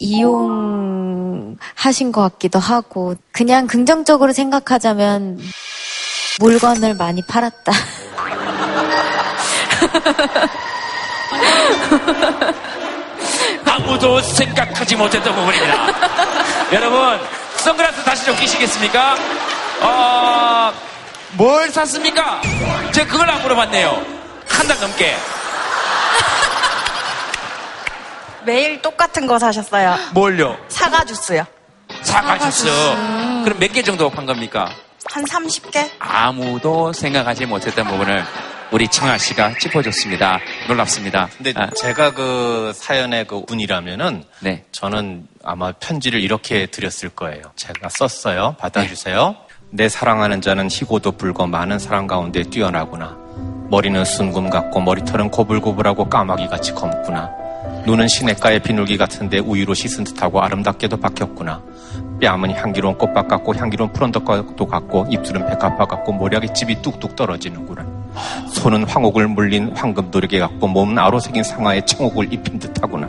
이용하신 것 같기도 하고 그냥 긍정적으로 생각하자면 물건을 많이 팔았다. 아무도 생각하지 못했던 부분입니다. 여러분, 선글라스 다시 좀 끼시겠습니까? 어, 뭘 샀습니까? 제가 그걸 안 물어봤네요. 한 달 넘게. 매일 똑같은 거 사셨어요. 뭘요? 사과 주스요. 사과 주스. 그럼 몇 개 정도 판 겁니까? 한 30개? 아무도 생각하지 못했던 부분을 우리 청아 씨가 짚어줬습니다. 놀랍습니다. 근데 아, 제가 그 사연의 그 운이라면은 네. 저는 아마 편지를 이렇게 드렸을 거예요. 제가 썼어요. 받아주세요. 내 사랑하는 자는 희고도 불고 많은 사랑 가운데 뛰어나구나. 머리는 순금 같고 머리털은 고불고불하고 까마귀 같이 검구나. 눈은 시냇가의 비둘기 같은데 우유로 씻은 듯하고 아름답게도 박혔구나. 뺨은 향기로운 꽃밭 같고 향기로운 푸른 덕도 같고 입술은 백합화 같고 모략의 즙이 뚝뚝 떨어지는구나. 손은 황옥을 물린 황금 노르개 같고 몸은 아로색인 상아의 청옥을 입힌 듯하구나.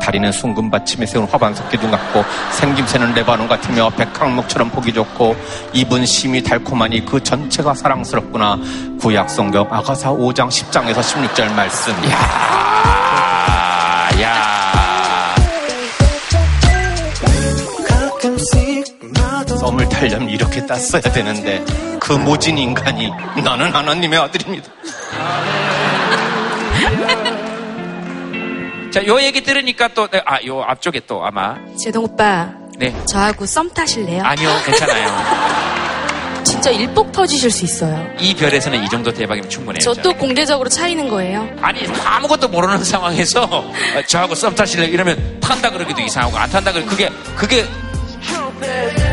다리는 숭금 받침에 세운 화반석 기둥 같고 생김새는 레바논 같으며 백항목처럼 보기 좋고 입은 심이 달콤하니 그 전체가 사랑스럽구나. 구약 성경 아가사 5장 10장에서 16절 말씀. 아, 야. 썸을 타려면 이렇게 땄어야 되는데 그 모진 인간이 나는 하나님의 아들입니다. 자, 요 얘기 들으니까 또, 네, 아, 요 앞쪽에 또 아마. 제동 오빠, 네. 저하고 썸 타실래요? 아니요, 괜찮아요. 진짜 일복 터지실 수 있어요. 이 별에서는 이 정도 대박이면 충분해요. 저 또 공개적으로 차이는 거예요. 아니 아무것도 모르는 상황에서 어, 저하고 썸 타실래 이러면 탄다 그러기도 이상하고 안 탄다 그러 그게 그게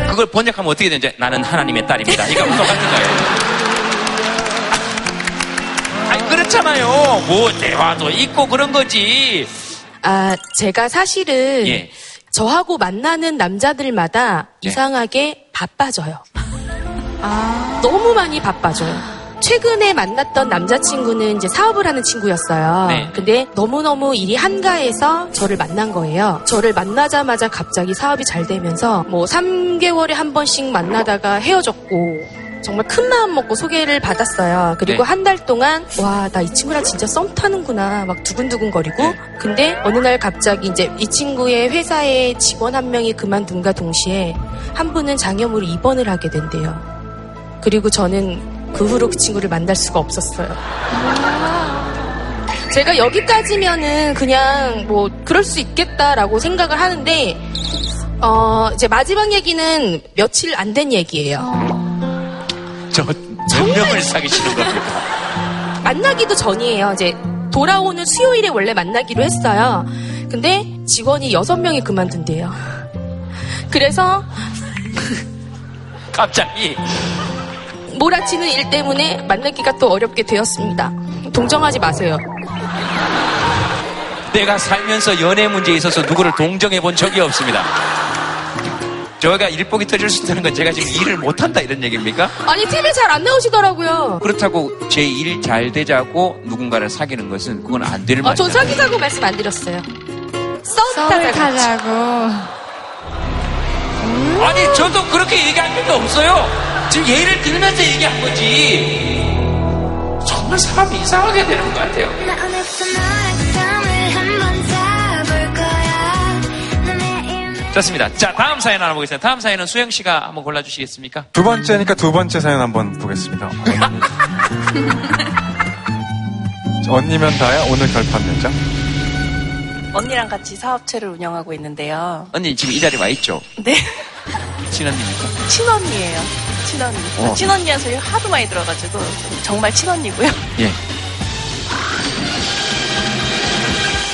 그걸 번역하면 어떻게 되는지 나는 하나님의 딸입니다. 이거 똑같은 거예요. 아니 그렇잖아요. 뭐 대화도 있고 그런 거지. 아, 제가 사실은 예. 저하고 만나는 남자들마다 예. 이상하게 바빠져요. 너무 많이 바빠져요. 최근에 만났던 남자친구는 이제 사업을 하는 친구였어요. 네. 근데 너무너무 일이 한가해서 저를 만난 거예요. 저를 만나자마자 갑자기 사업이 잘 되면서 뭐 3개월에 한 번씩 만나다가 헤어졌고 정말 큰 마음 먹고 소개를 받았어요. 그리고 네. 한달 동안 와 나 이 친구랑 진짜 썸 타는구나 막 두근두근 거리고 네. 근데 어느 날 갑자기 이제 이 친구의 회사에 직원 한 명이 그만둔과 동시에 한 분은 장염으로 입원을 하게 된대요. 그리고 저는 그 후로 그 친구를 만날 수가 없었어요. 제가 여기까지면은 그냥 뭐 그럴 수 있겠다라고 생각을 하는데 어 이제 마지막 얘기는 며칠 안 된 얘기예요. 저몇 명을 사귀시는 겁니까? 만나기도 전이에요. 이제 돌아오는 수요일에 원래 만나기로 했어요. 근데 직원이 여섯 명이 그만둔대요. 그래서 갑자기 몰아치는 일 때문에 만나기가 또 어렵게 되었습니다. 동정하지 마세요. 내가 살면서 연애 문제에 있어서 누구를 동정해 본 적이 없습니다. 저희가 일복이 터질 수 있다는 건 제가 지금 일을 못한다 이런 얘기입니까? 아니 TV 잘안 나오시더라고요. 그렇다고 제 일 잘 되자고 누군가를 사귀는 것은 그건 안될 아, 말이에요. 전 사귀자고 말씀 안 드렸어요. 썸 썸을 타자고. 타자고. 아니 저도 그렇게 얘기한 적도 없어요. 지금 예를 들면서 얘기한 거지. 정말 사람이 이상하게 되는 것 같아요. 좋습니다. 자 다음 사연 하나 보겠습니다. 다음 사연은 수영 씨가 한번 골라주시겠습니까? 두 번째니까 두 번째 사연 한번 보겠습니다. 언니면 다야 오늘 결판 내자. 언니랑 같이 사업체를 운영하고 있는데요. 언니 지금 이 자리에 와 있죠? 네. 친언니입니까? 친언니예요. 친언니. 어. 친언니한 소리 하도 많이 들어가지고 정말 친언니고요. 예.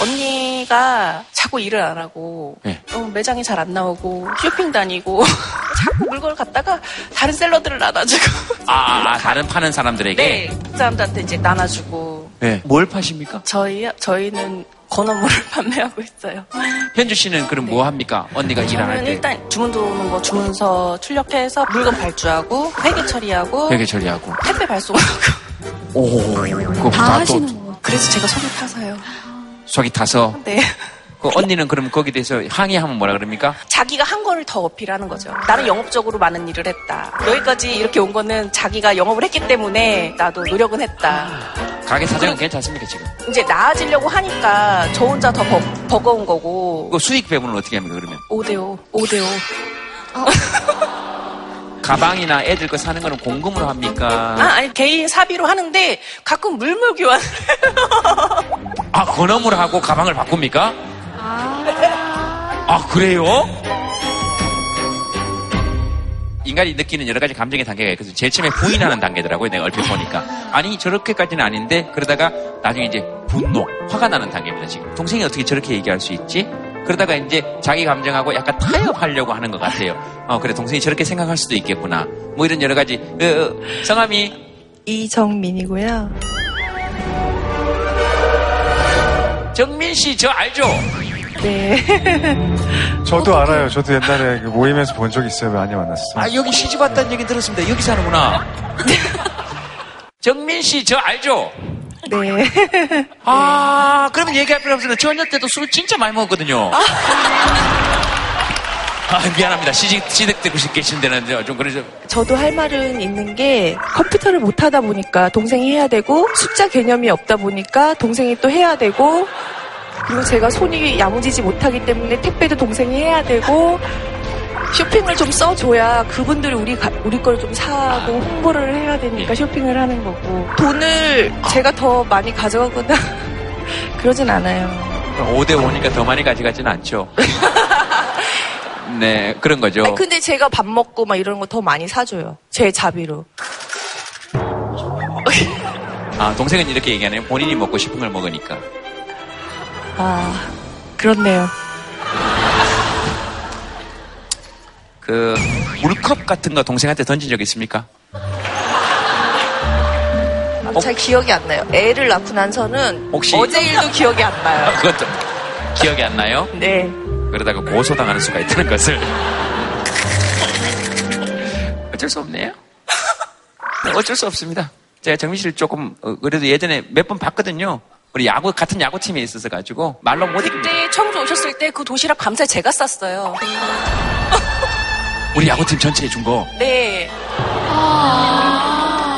언니가 자꾸 일을 안 하고 예. 어, 매장에 잘안 나오고 쇼핑 다니고 자꾸 물건을 갖다가 다른 셀러들을 나눠주고 아, 아, 아, 다른 파는 사람들에게? 네, 그 사람들한테 이제 나눠주고 네. 뭘 파십니까? 저희 저희는 건어물을 판매하고 있어요. 현주 씨는 그럼 뭐 합니까? 언니가 일안할 저는 때. 일단 주문 들어오는 거 주문서 출력해서 물건 발주하고 회계 처리하고 회계 처리하고. 택배 발송하고 오, 그거 다 다 하시는 또 그래서 제가 속이 타서요. 속이 타서. 네. 그 언니는 그럼 거기에 대해서 항의하면 뭐라 그럽니까? 자기가 한 거를 더 어필하는 거죠. 나는 영업적으로 많은 일을 했다. 여기까지 이렇게 온 거는 자기가 영업을 했기 때문에 나도 노력은 했다. 가게 사정은 괜찮습니까, 지금? 이제 나아지려고 하니까 저 혼자 더 버, 버거운 거고. 그 수익 배분은 어떻게 합니까, 그러면? 5대5, 5대5. 가방이나 애들 거 사는 거는 공금으로 합니까? 아, 아니, 개인 사비로 하는데 가끔 물물 교환. 아, 건어물 하고 가방을 바꿉니까? 아, 그래요? 인간이 느끼는 여러 가지 감정의 단계가 있거든요. 제일 처음에 부인하는 단계더라고요. 내가 얼핏 보니까. 아니, 저렇게까지는 아닌데, 그러다가 나중에 이제 분노, 화가 나는 단계입니다, 지금. 동생이 어떻게 저렇게 얘기할 수 있지? 그러다가 이제 자기 감정하고 약간 타협하려고 하는 것 같아요. 어, 그래, 동생이 저렇게 생각할 수도 있겠구나. 뭐 이런 여러 가지. 어, 어, 성함이 이정민이고요. 정민 씨, 저 알죠? 네. 저도 알아요. 저도 옛날에 그 모임에서 본 적 있어요. 많이 만났어요. 아, 여기 시집 왔다는 얘기 들었습니다. 여기 사는구나. 정민 씨, 저 알죠? 네. 아, 그러면 얘기할 필요 없습니다. 저녁 때도 술 진짜 많이 먹었거든요. 아, 미안합니다. 시집, 시댁 되고 계신 데는 좀 그러죠. 저도 할 말은 있는 게 컴퓨터를 못 하다 보니까 동생이 해야 되고 숫자 개념이 없다 보니까 동생이 또 해야 되고 그리고 제가 손이 야무지지 못하기 때문에 택배도 동생이 해야 되고 쇼핑을 좀 써줘야 그분들이 우리 가- 우리 걸 좀 사고 홍보를 해야 되니까 쇼핑을 하는 거고 돈을 제가 더 많이 가져가거나 그러진 않아요. 5대 5니까 더 많이 가져가지는 않죠. 네, 그런 거죠. 아니, 근데 제가 밥 먹고 막 이런 거 더 많이 사줘요. 제 자비로. 아, 동생은 이렇게 얘기하네요. 본인이 먹고 싶은 걸 먹으니까. 아 그렇네요. 그, 물컵 같은 거 동생한테 던진 적 있습니까? 잘 기억이 안 나요. 애를 낳고 난서는 혹시- 어제 일도 기억이 안 나요. 아, 그것도 기억이 안 나요? 네. 그러다가 고소당하는 수가 있다는 것을. 어쩔 수 없네요. 네, 어쩔 수 없습니다. 제가 정민 씨를 조금, 어, 그래도 예전에 몇 번 봤거든요. 우리 야구, 같은 야구팀에 있어서 가지고, 말로 못 이깁니다. 그때 청주 오셨을 때 그 도시락 밤새 제가 쌌어요. 우리 야구팀 전체에 준 거. 네.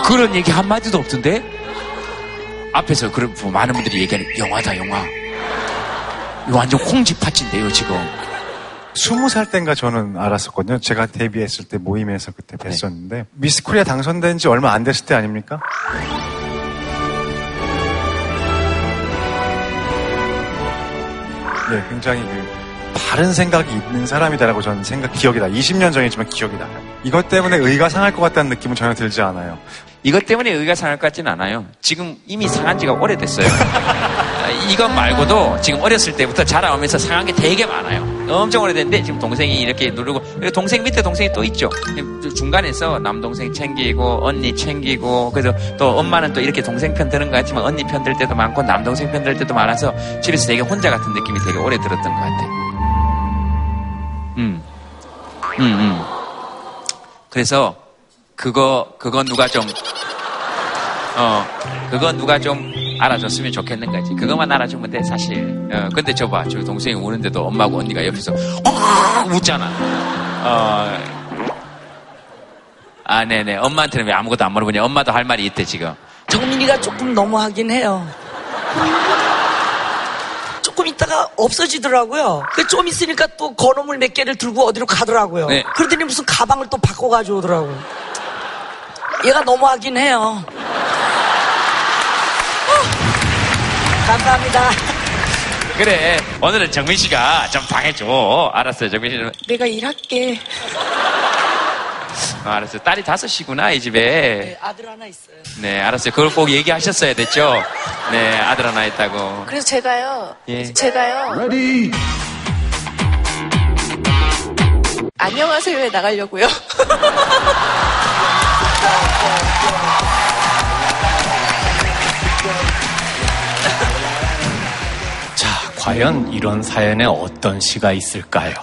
그런 얘기 한 마디도 없던데? 앞에서 그런 뭐 많은 분들이 얘기하는 영화다, 영화. 이거 완전 홍지 파츠인데요, 지금. 스무 살 땐가 저는 알았었거든요. 제가 데뷔했을 때 모임에서 그때 뵀었는데 미스 코리아 당선된 지 얼마 안 됐을 때 아닙니까? 네, 굉장히 그 바른 생각이 있는 사람이다라고 저는 생각 기억이 나. 20년 전이지만 기억이 나요. 이것 때문에 의가 상할 것 같다는 느낌은 전혀 들지 않아요. 이것 때문에 의가 상할 것 같지는 않아요. 지금 이미 상한 지가 오래됐어요. 아, 이것 말고도 지금 어렸을 때부터 자라오면서 상한 게 되게 많아요. 엄청 오래됐는데 지금 동생이 이렇게 누르고 그리고 동생 밑에 동생이 또 있죠. 중간에서 남동생 챙기고 언니 챙기고 그래서 또 엄마는 또 이렇게 동생 편 드는 것 같지만 언니 편 들 때도 많고 남동생 편 들 때도 많아서 집에서 되게 혼자 같은 느낌이 되게 오래 들었던 것 같아요. 음, 음, 음. 그래서 그거 그거 누가 좀 어, 그거 누가 좀 알아줬으면 좋겠는 거지. 그것만 알아주면 돼, 사실. 어, 근데 저 봐. 저 동생이 우는데도 엄마하고 언니가 옆에서, 어, 웃잖아. 어, 아, 네네. 엄마한테는 왜 아무것도 안 물어보냐. 엄마도 할 말이 있대, 지금. 정민이가 조금 너무하긴 해요. 조금 있다가 없어지더라고요. 그좀 있으니까 또 건어물 몇 개를 들고 어디로 가더라고요. 네. 그러더니 무슨 가방을 또 바꿔 가져오더라고요. 얘가 너무하긴 해요. 어, 감사합니다. 그래. 오늘은 정민 씨가 좀 당해줘. 알았어요, 정민 씨는. 내가 일할게. 아, 알았어요. 딸이 다섯이구나, 이 집에. 네, 아들 하나 있어요. 네, 알았어요. 그걸 꼭 얘기하셨어야 됐죠? 네, 아들 하나 있다고. 그래서 제가요. 예. 제가요. 안녕하세요에 나가려고요. 과연 이런 사연에 어떤 시가 있을까요?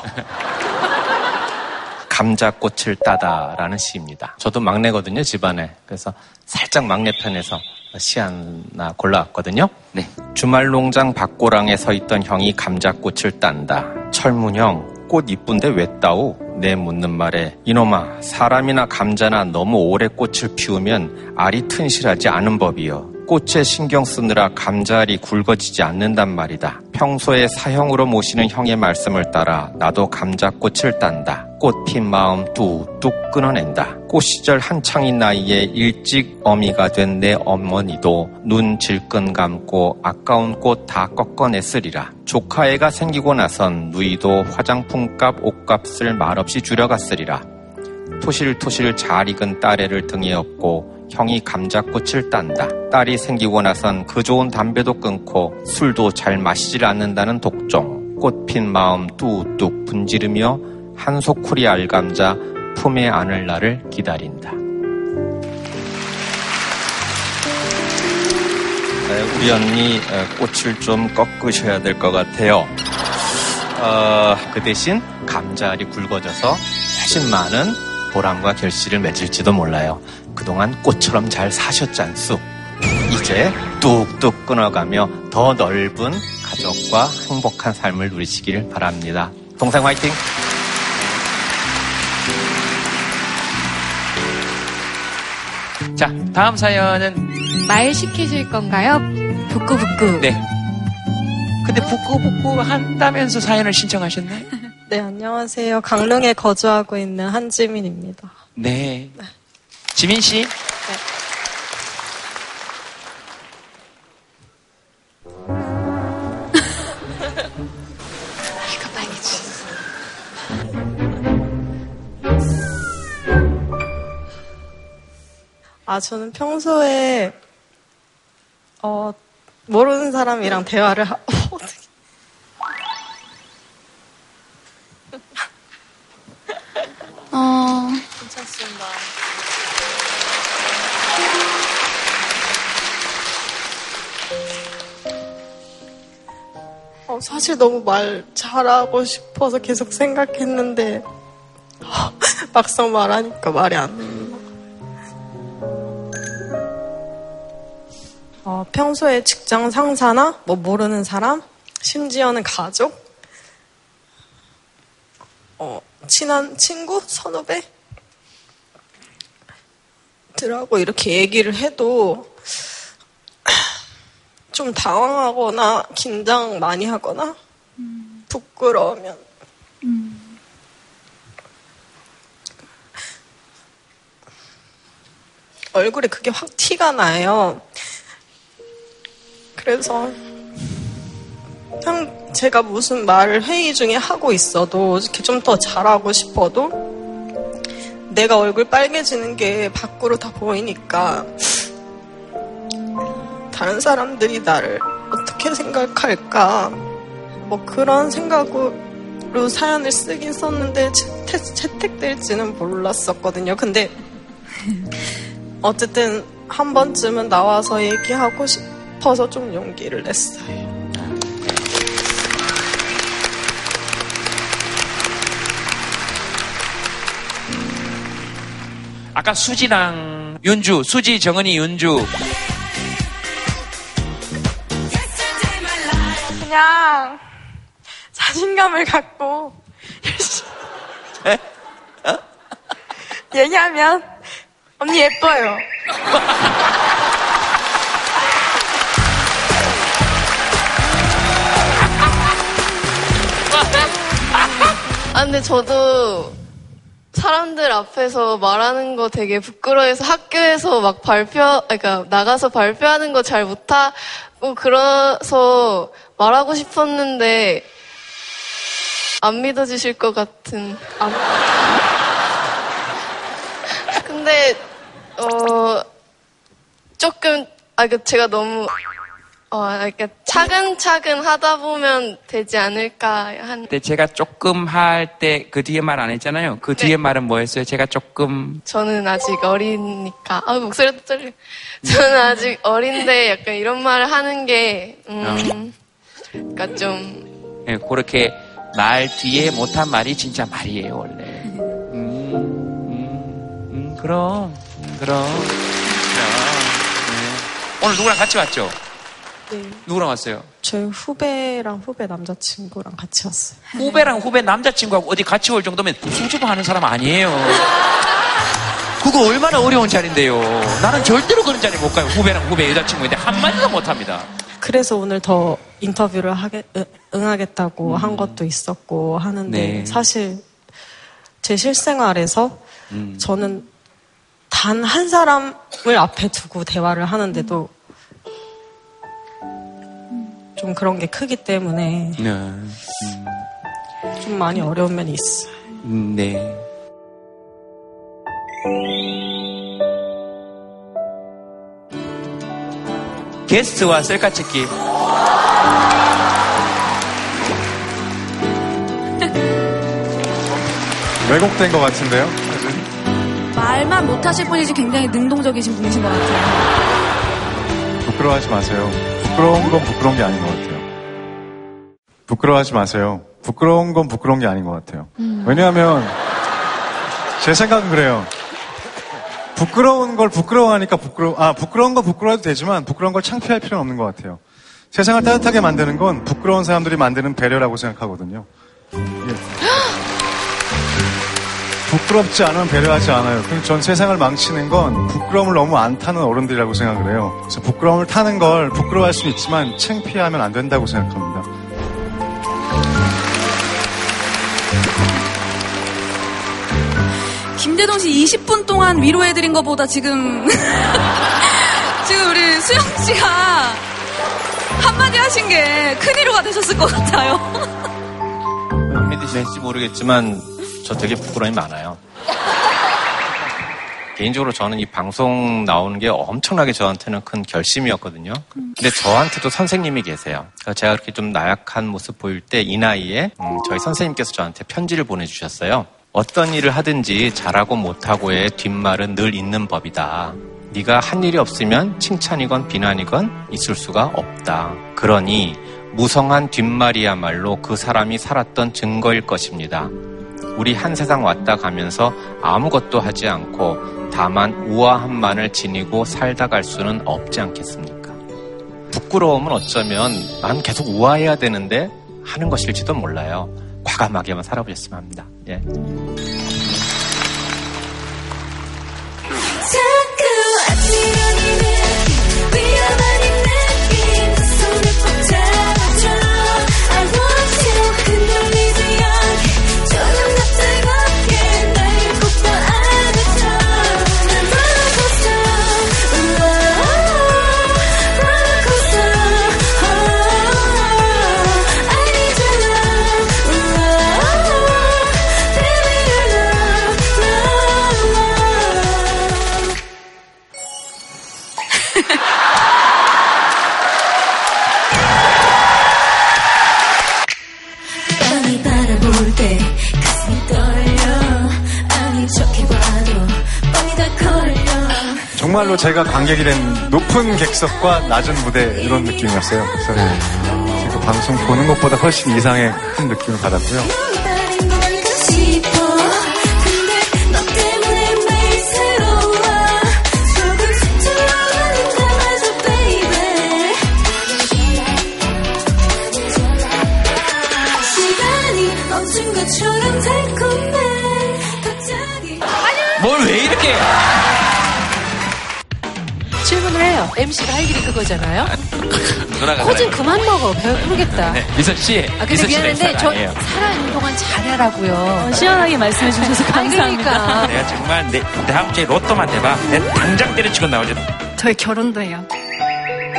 감자꽃을 따다라는 시입니다. 저도 막내거든요, 집안에. 그래서 살짝 막내 편에서 시 하나 골라왔거든요. 네. 주말 농장 밭고랑에 서 있던 형이 감자꽃을 딴다. 철문형, 꽃 이쁜데 왜 따오? 내 묻는 말에 이놈아, 사람이나 감자나 너무 오래 꽃을 피우면 알이 튼실하지 않은 법이요. 꽃에 신경 쓰느라 감자알이 굵어지지 않는단 말이다. 평소에 사형으로 모시는 형의 말씀을 따라 나도 감자꽃을 딴다. 꽃핀 마음 뚝뚝 끊어낸다. 꽃 시절 한창인 나이에 일찍 어미가 된 내 어머니도 눈 질끈 감고 아까운 꽃 다 꺾어냈으리라. 조카애가 생기고 나선 누이도 화장품값 옷값을 말없이 줄여갔으리라. 토실토실 잘 익은 딸애를 등에 업고 형이 감자꽃을 딴다. 딸이 생기고 나선 그 좋은 담배도 끊고 술도 잘 마시질 않는다는 독종. 꽃핀 마음 뚝뚝 분지르며 한 소쿠리 알감자 품에 안을 날을 기다린다. 네, 우리 언니 에, 꽃을 좀 꺾으셔야 될 것 같아요. 어, 그 대신 감자알이 굵어져서 훨씬 많은 보람과 결실을 맺을지도 몰라요. 그동안 꽃처럼 잘 사셨잖수. 이제 뚝뚝 끊어가며 더 넓은 가족과 행복한 삶을 누리시길 바랍니다. 동생 화이팅! 자, 다음 사연은 말 시키실 건가요? 부끄부끄. 네. 근데 부끄부끄 한다면서 사연을 신청하셨네? 네, 안녕하세요. 강릉에 거주하고 있는 한지민입니다. 네. 지민 씨? 빨개지. 아, 저는 평소에, 어, 모르는 사람이랑 대화를 하, 어, 괜찮습니다. 어, 사실 너무 말 잘하고 싶어서 계속 생각했는데, 막상 말하니까 말이 안. 어, 평소에 직장 상사나 뭐 모르는 사람, 심지어는 가족, 어, 친한 친구, 선후배 들하고 이렇게 얘기를 해도 좀 당황하거나 긴장 많이 하거나 부끄러우면 얼굴에 그게 확 티가 나요. 그래서 그냥 제가 무슨 말을 회의 중에 하고 있어도 이렇게 좀 더 잘하고 싶어도 내가 얼굴 빨개지는 게 밖으로 다 보이니까 다른 사람들이 나를 어떻게 생각할까 뭐 그런 생각으로 사연을 쓰긴 썼는데 채택, 채택될지는 몰랐었거든요. 근데 어쨌든 한 번쯤은 나와서 얘기하고 싶어서 좀 용기를 냈어요. 아까 수지랑 윤주, 수지, 정은이, 윤주. 그냥 자신감을 갖고 열심히 얘기하면 언니 예뻐요. 아, 근데 저도 사람들 앞에서 말하는 거 되게 부끄러워해서 학교에서 막 발표, 그러니까 나가서 발표하는 거 잘 못하고 그래서 말하고 싶었는데 안 믿어주실 것 같은. 안... 근데 어 조금 아 그 제가 너무 어 이렇게 차근차근 하다 보면 되지 않을까 한. 근데 제가 조금 할 때 그 뒤에 말 안 했잖아요. 그 뒤에 말은 뭐였어요? 제가 조금 저는 아직 어리니까 아 목소리도 떨려. 저는 아직 어린데 약간 이런 말을 하는 게 음, 그러니까 좀 예, 그렇게 말 뒤에 못한 말이 진짜 말이에요 원래. 음, 음, 음, 그럼 음, 그럼. 네. 오늘 누구랑 같이 왔죠? 네. 누구랑 왔어요? 저희 후배랑 후배 남자친구랑 같이 왔어요. 후배랑 후배 남자친구하고 어디 같이 올 정도면 수줍어 하는 사람 아니에요. 그거 얼마나 어려운 자리인데요. 나는 절대로 그런 자리 못 가요. 후배랑 후배 여자친구인데 한마디도 못 합니다. 그래서 오늘 더 인터뷰를 하게, 응, 응하겠다고 한 것도 있었고 하는데 네. 사실 제 실생활에서 음. 저는 단 한 사람을 앞에 두고 대화를 하는데도 좀 그런 게 크기 때문에 네. 음, 좀 많이 어려운 면이 있어요. 음, 네. 게스트와 셀카 찍기. 왜곡된 것 같은데요? 말만 못하실 분이지 굉장히 능동적이신 분이신 것 같아요. 부끄러워하지 마세요. 부끄러운 건 부끄러운 게 아닌 것 같아요. 부끄러워하지 마세요. 부끄러운 건 부끄러운 게 아닌 것 같아요. 음. 왜냐하면 제 생각은 그래요. 부끄러운 걸 부끄러워하니까 부끄러 아 부끄러운 건 부끄러워도 되지만 부끄러운 걸 창피할 필요는 없는 것 같아요. 세상을 따뜻하게 만드는 건 부끄러운 사람들이 만드는 배려라고 생각하거든요. 예. 부끄럽지 않으면 배려하지 않아요. 그럼 전 세상을 망치는 건 부끄러움을 너무 안 타는 어른들이라고 생각을 해요. 그래서 부끄러움을 타는 걸 부끄러워할 수는 있지만 창피하면 안 된다고 생각합니다. 김대동 씨 20분 동안 위로해드린 것보다 지금 지금 우리 수영 씨가 한마디 하신 게 큰 위로가 되셨을 것 같아요. 안 믿으실지 모르겠지만 저 되게 부끄러움이 많아요. 개인적으로 저는 이 방송 나오는 게 엄청나게 저한테는 큰 결심이었거든요. 근데 저한테도 선생님이 계세요. 제가 그렇게 좀 나약한 모습 보일 때 이 나이에 음, 저희 선생님께서 저한테 편지를 보내주셨어요. 어떤 일을 하든지 잘하고 못하고의 뒷말은 늘 있는 법이다. 네가 한 일이 없으면 칭찬이건 비난이건 있을 수가 없다. 그러니 무성한 뒷말이야말로 그 사람이 살았던 증거일 것입니다. 우리 한 세상 왔다 가면서 아무것도 하지 않고 다만 우아함만을 지니고 살다 갈 수는 없지 않겠습니까? 부끄러움은 어쩌면 난 계속 우아해야 되는데 하는 것일지도 몰라요. 과감하게만 살아보셨으면 합니다. 예. 정말로 제가 관객이 된 높은 객석과 낮은 무대 이런 느낌이었어요. 그래서 제가 방송 보는 것보다 훨씬 이상의 큰 느낌을 받았고요. MC가 할 일이 그거잖아요. 누나가 코좀 그만 먹어. 배부르겠다. 네. 미선 씨. 아, 근데 미안한데 저 살아있는 동안 잘하라고요. 어, 시원하게 말씀해 주셔서 그러니까. 감사합니다. 그러니까. 내가 정말 내, 다음 주에 로또만 해봐. 내 당장 때려치고 나오지. 저희 결혼도 해요.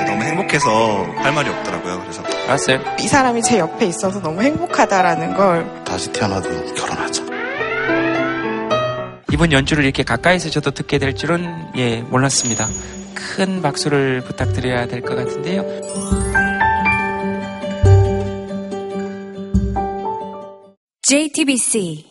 너무 행복해서 할 말이 없더라고요. 그래서 알았어요. 이 사람이 제 옆에 있어서 너무 행복하다라는 걸 다시 태어나도 결혼하자. 이번 연주를 이렇게 가까이서 저도 듣게 될 줄은 예 몰랐습니다. 큰 박수를 부탁드려야 될 것 같은데요. JTBC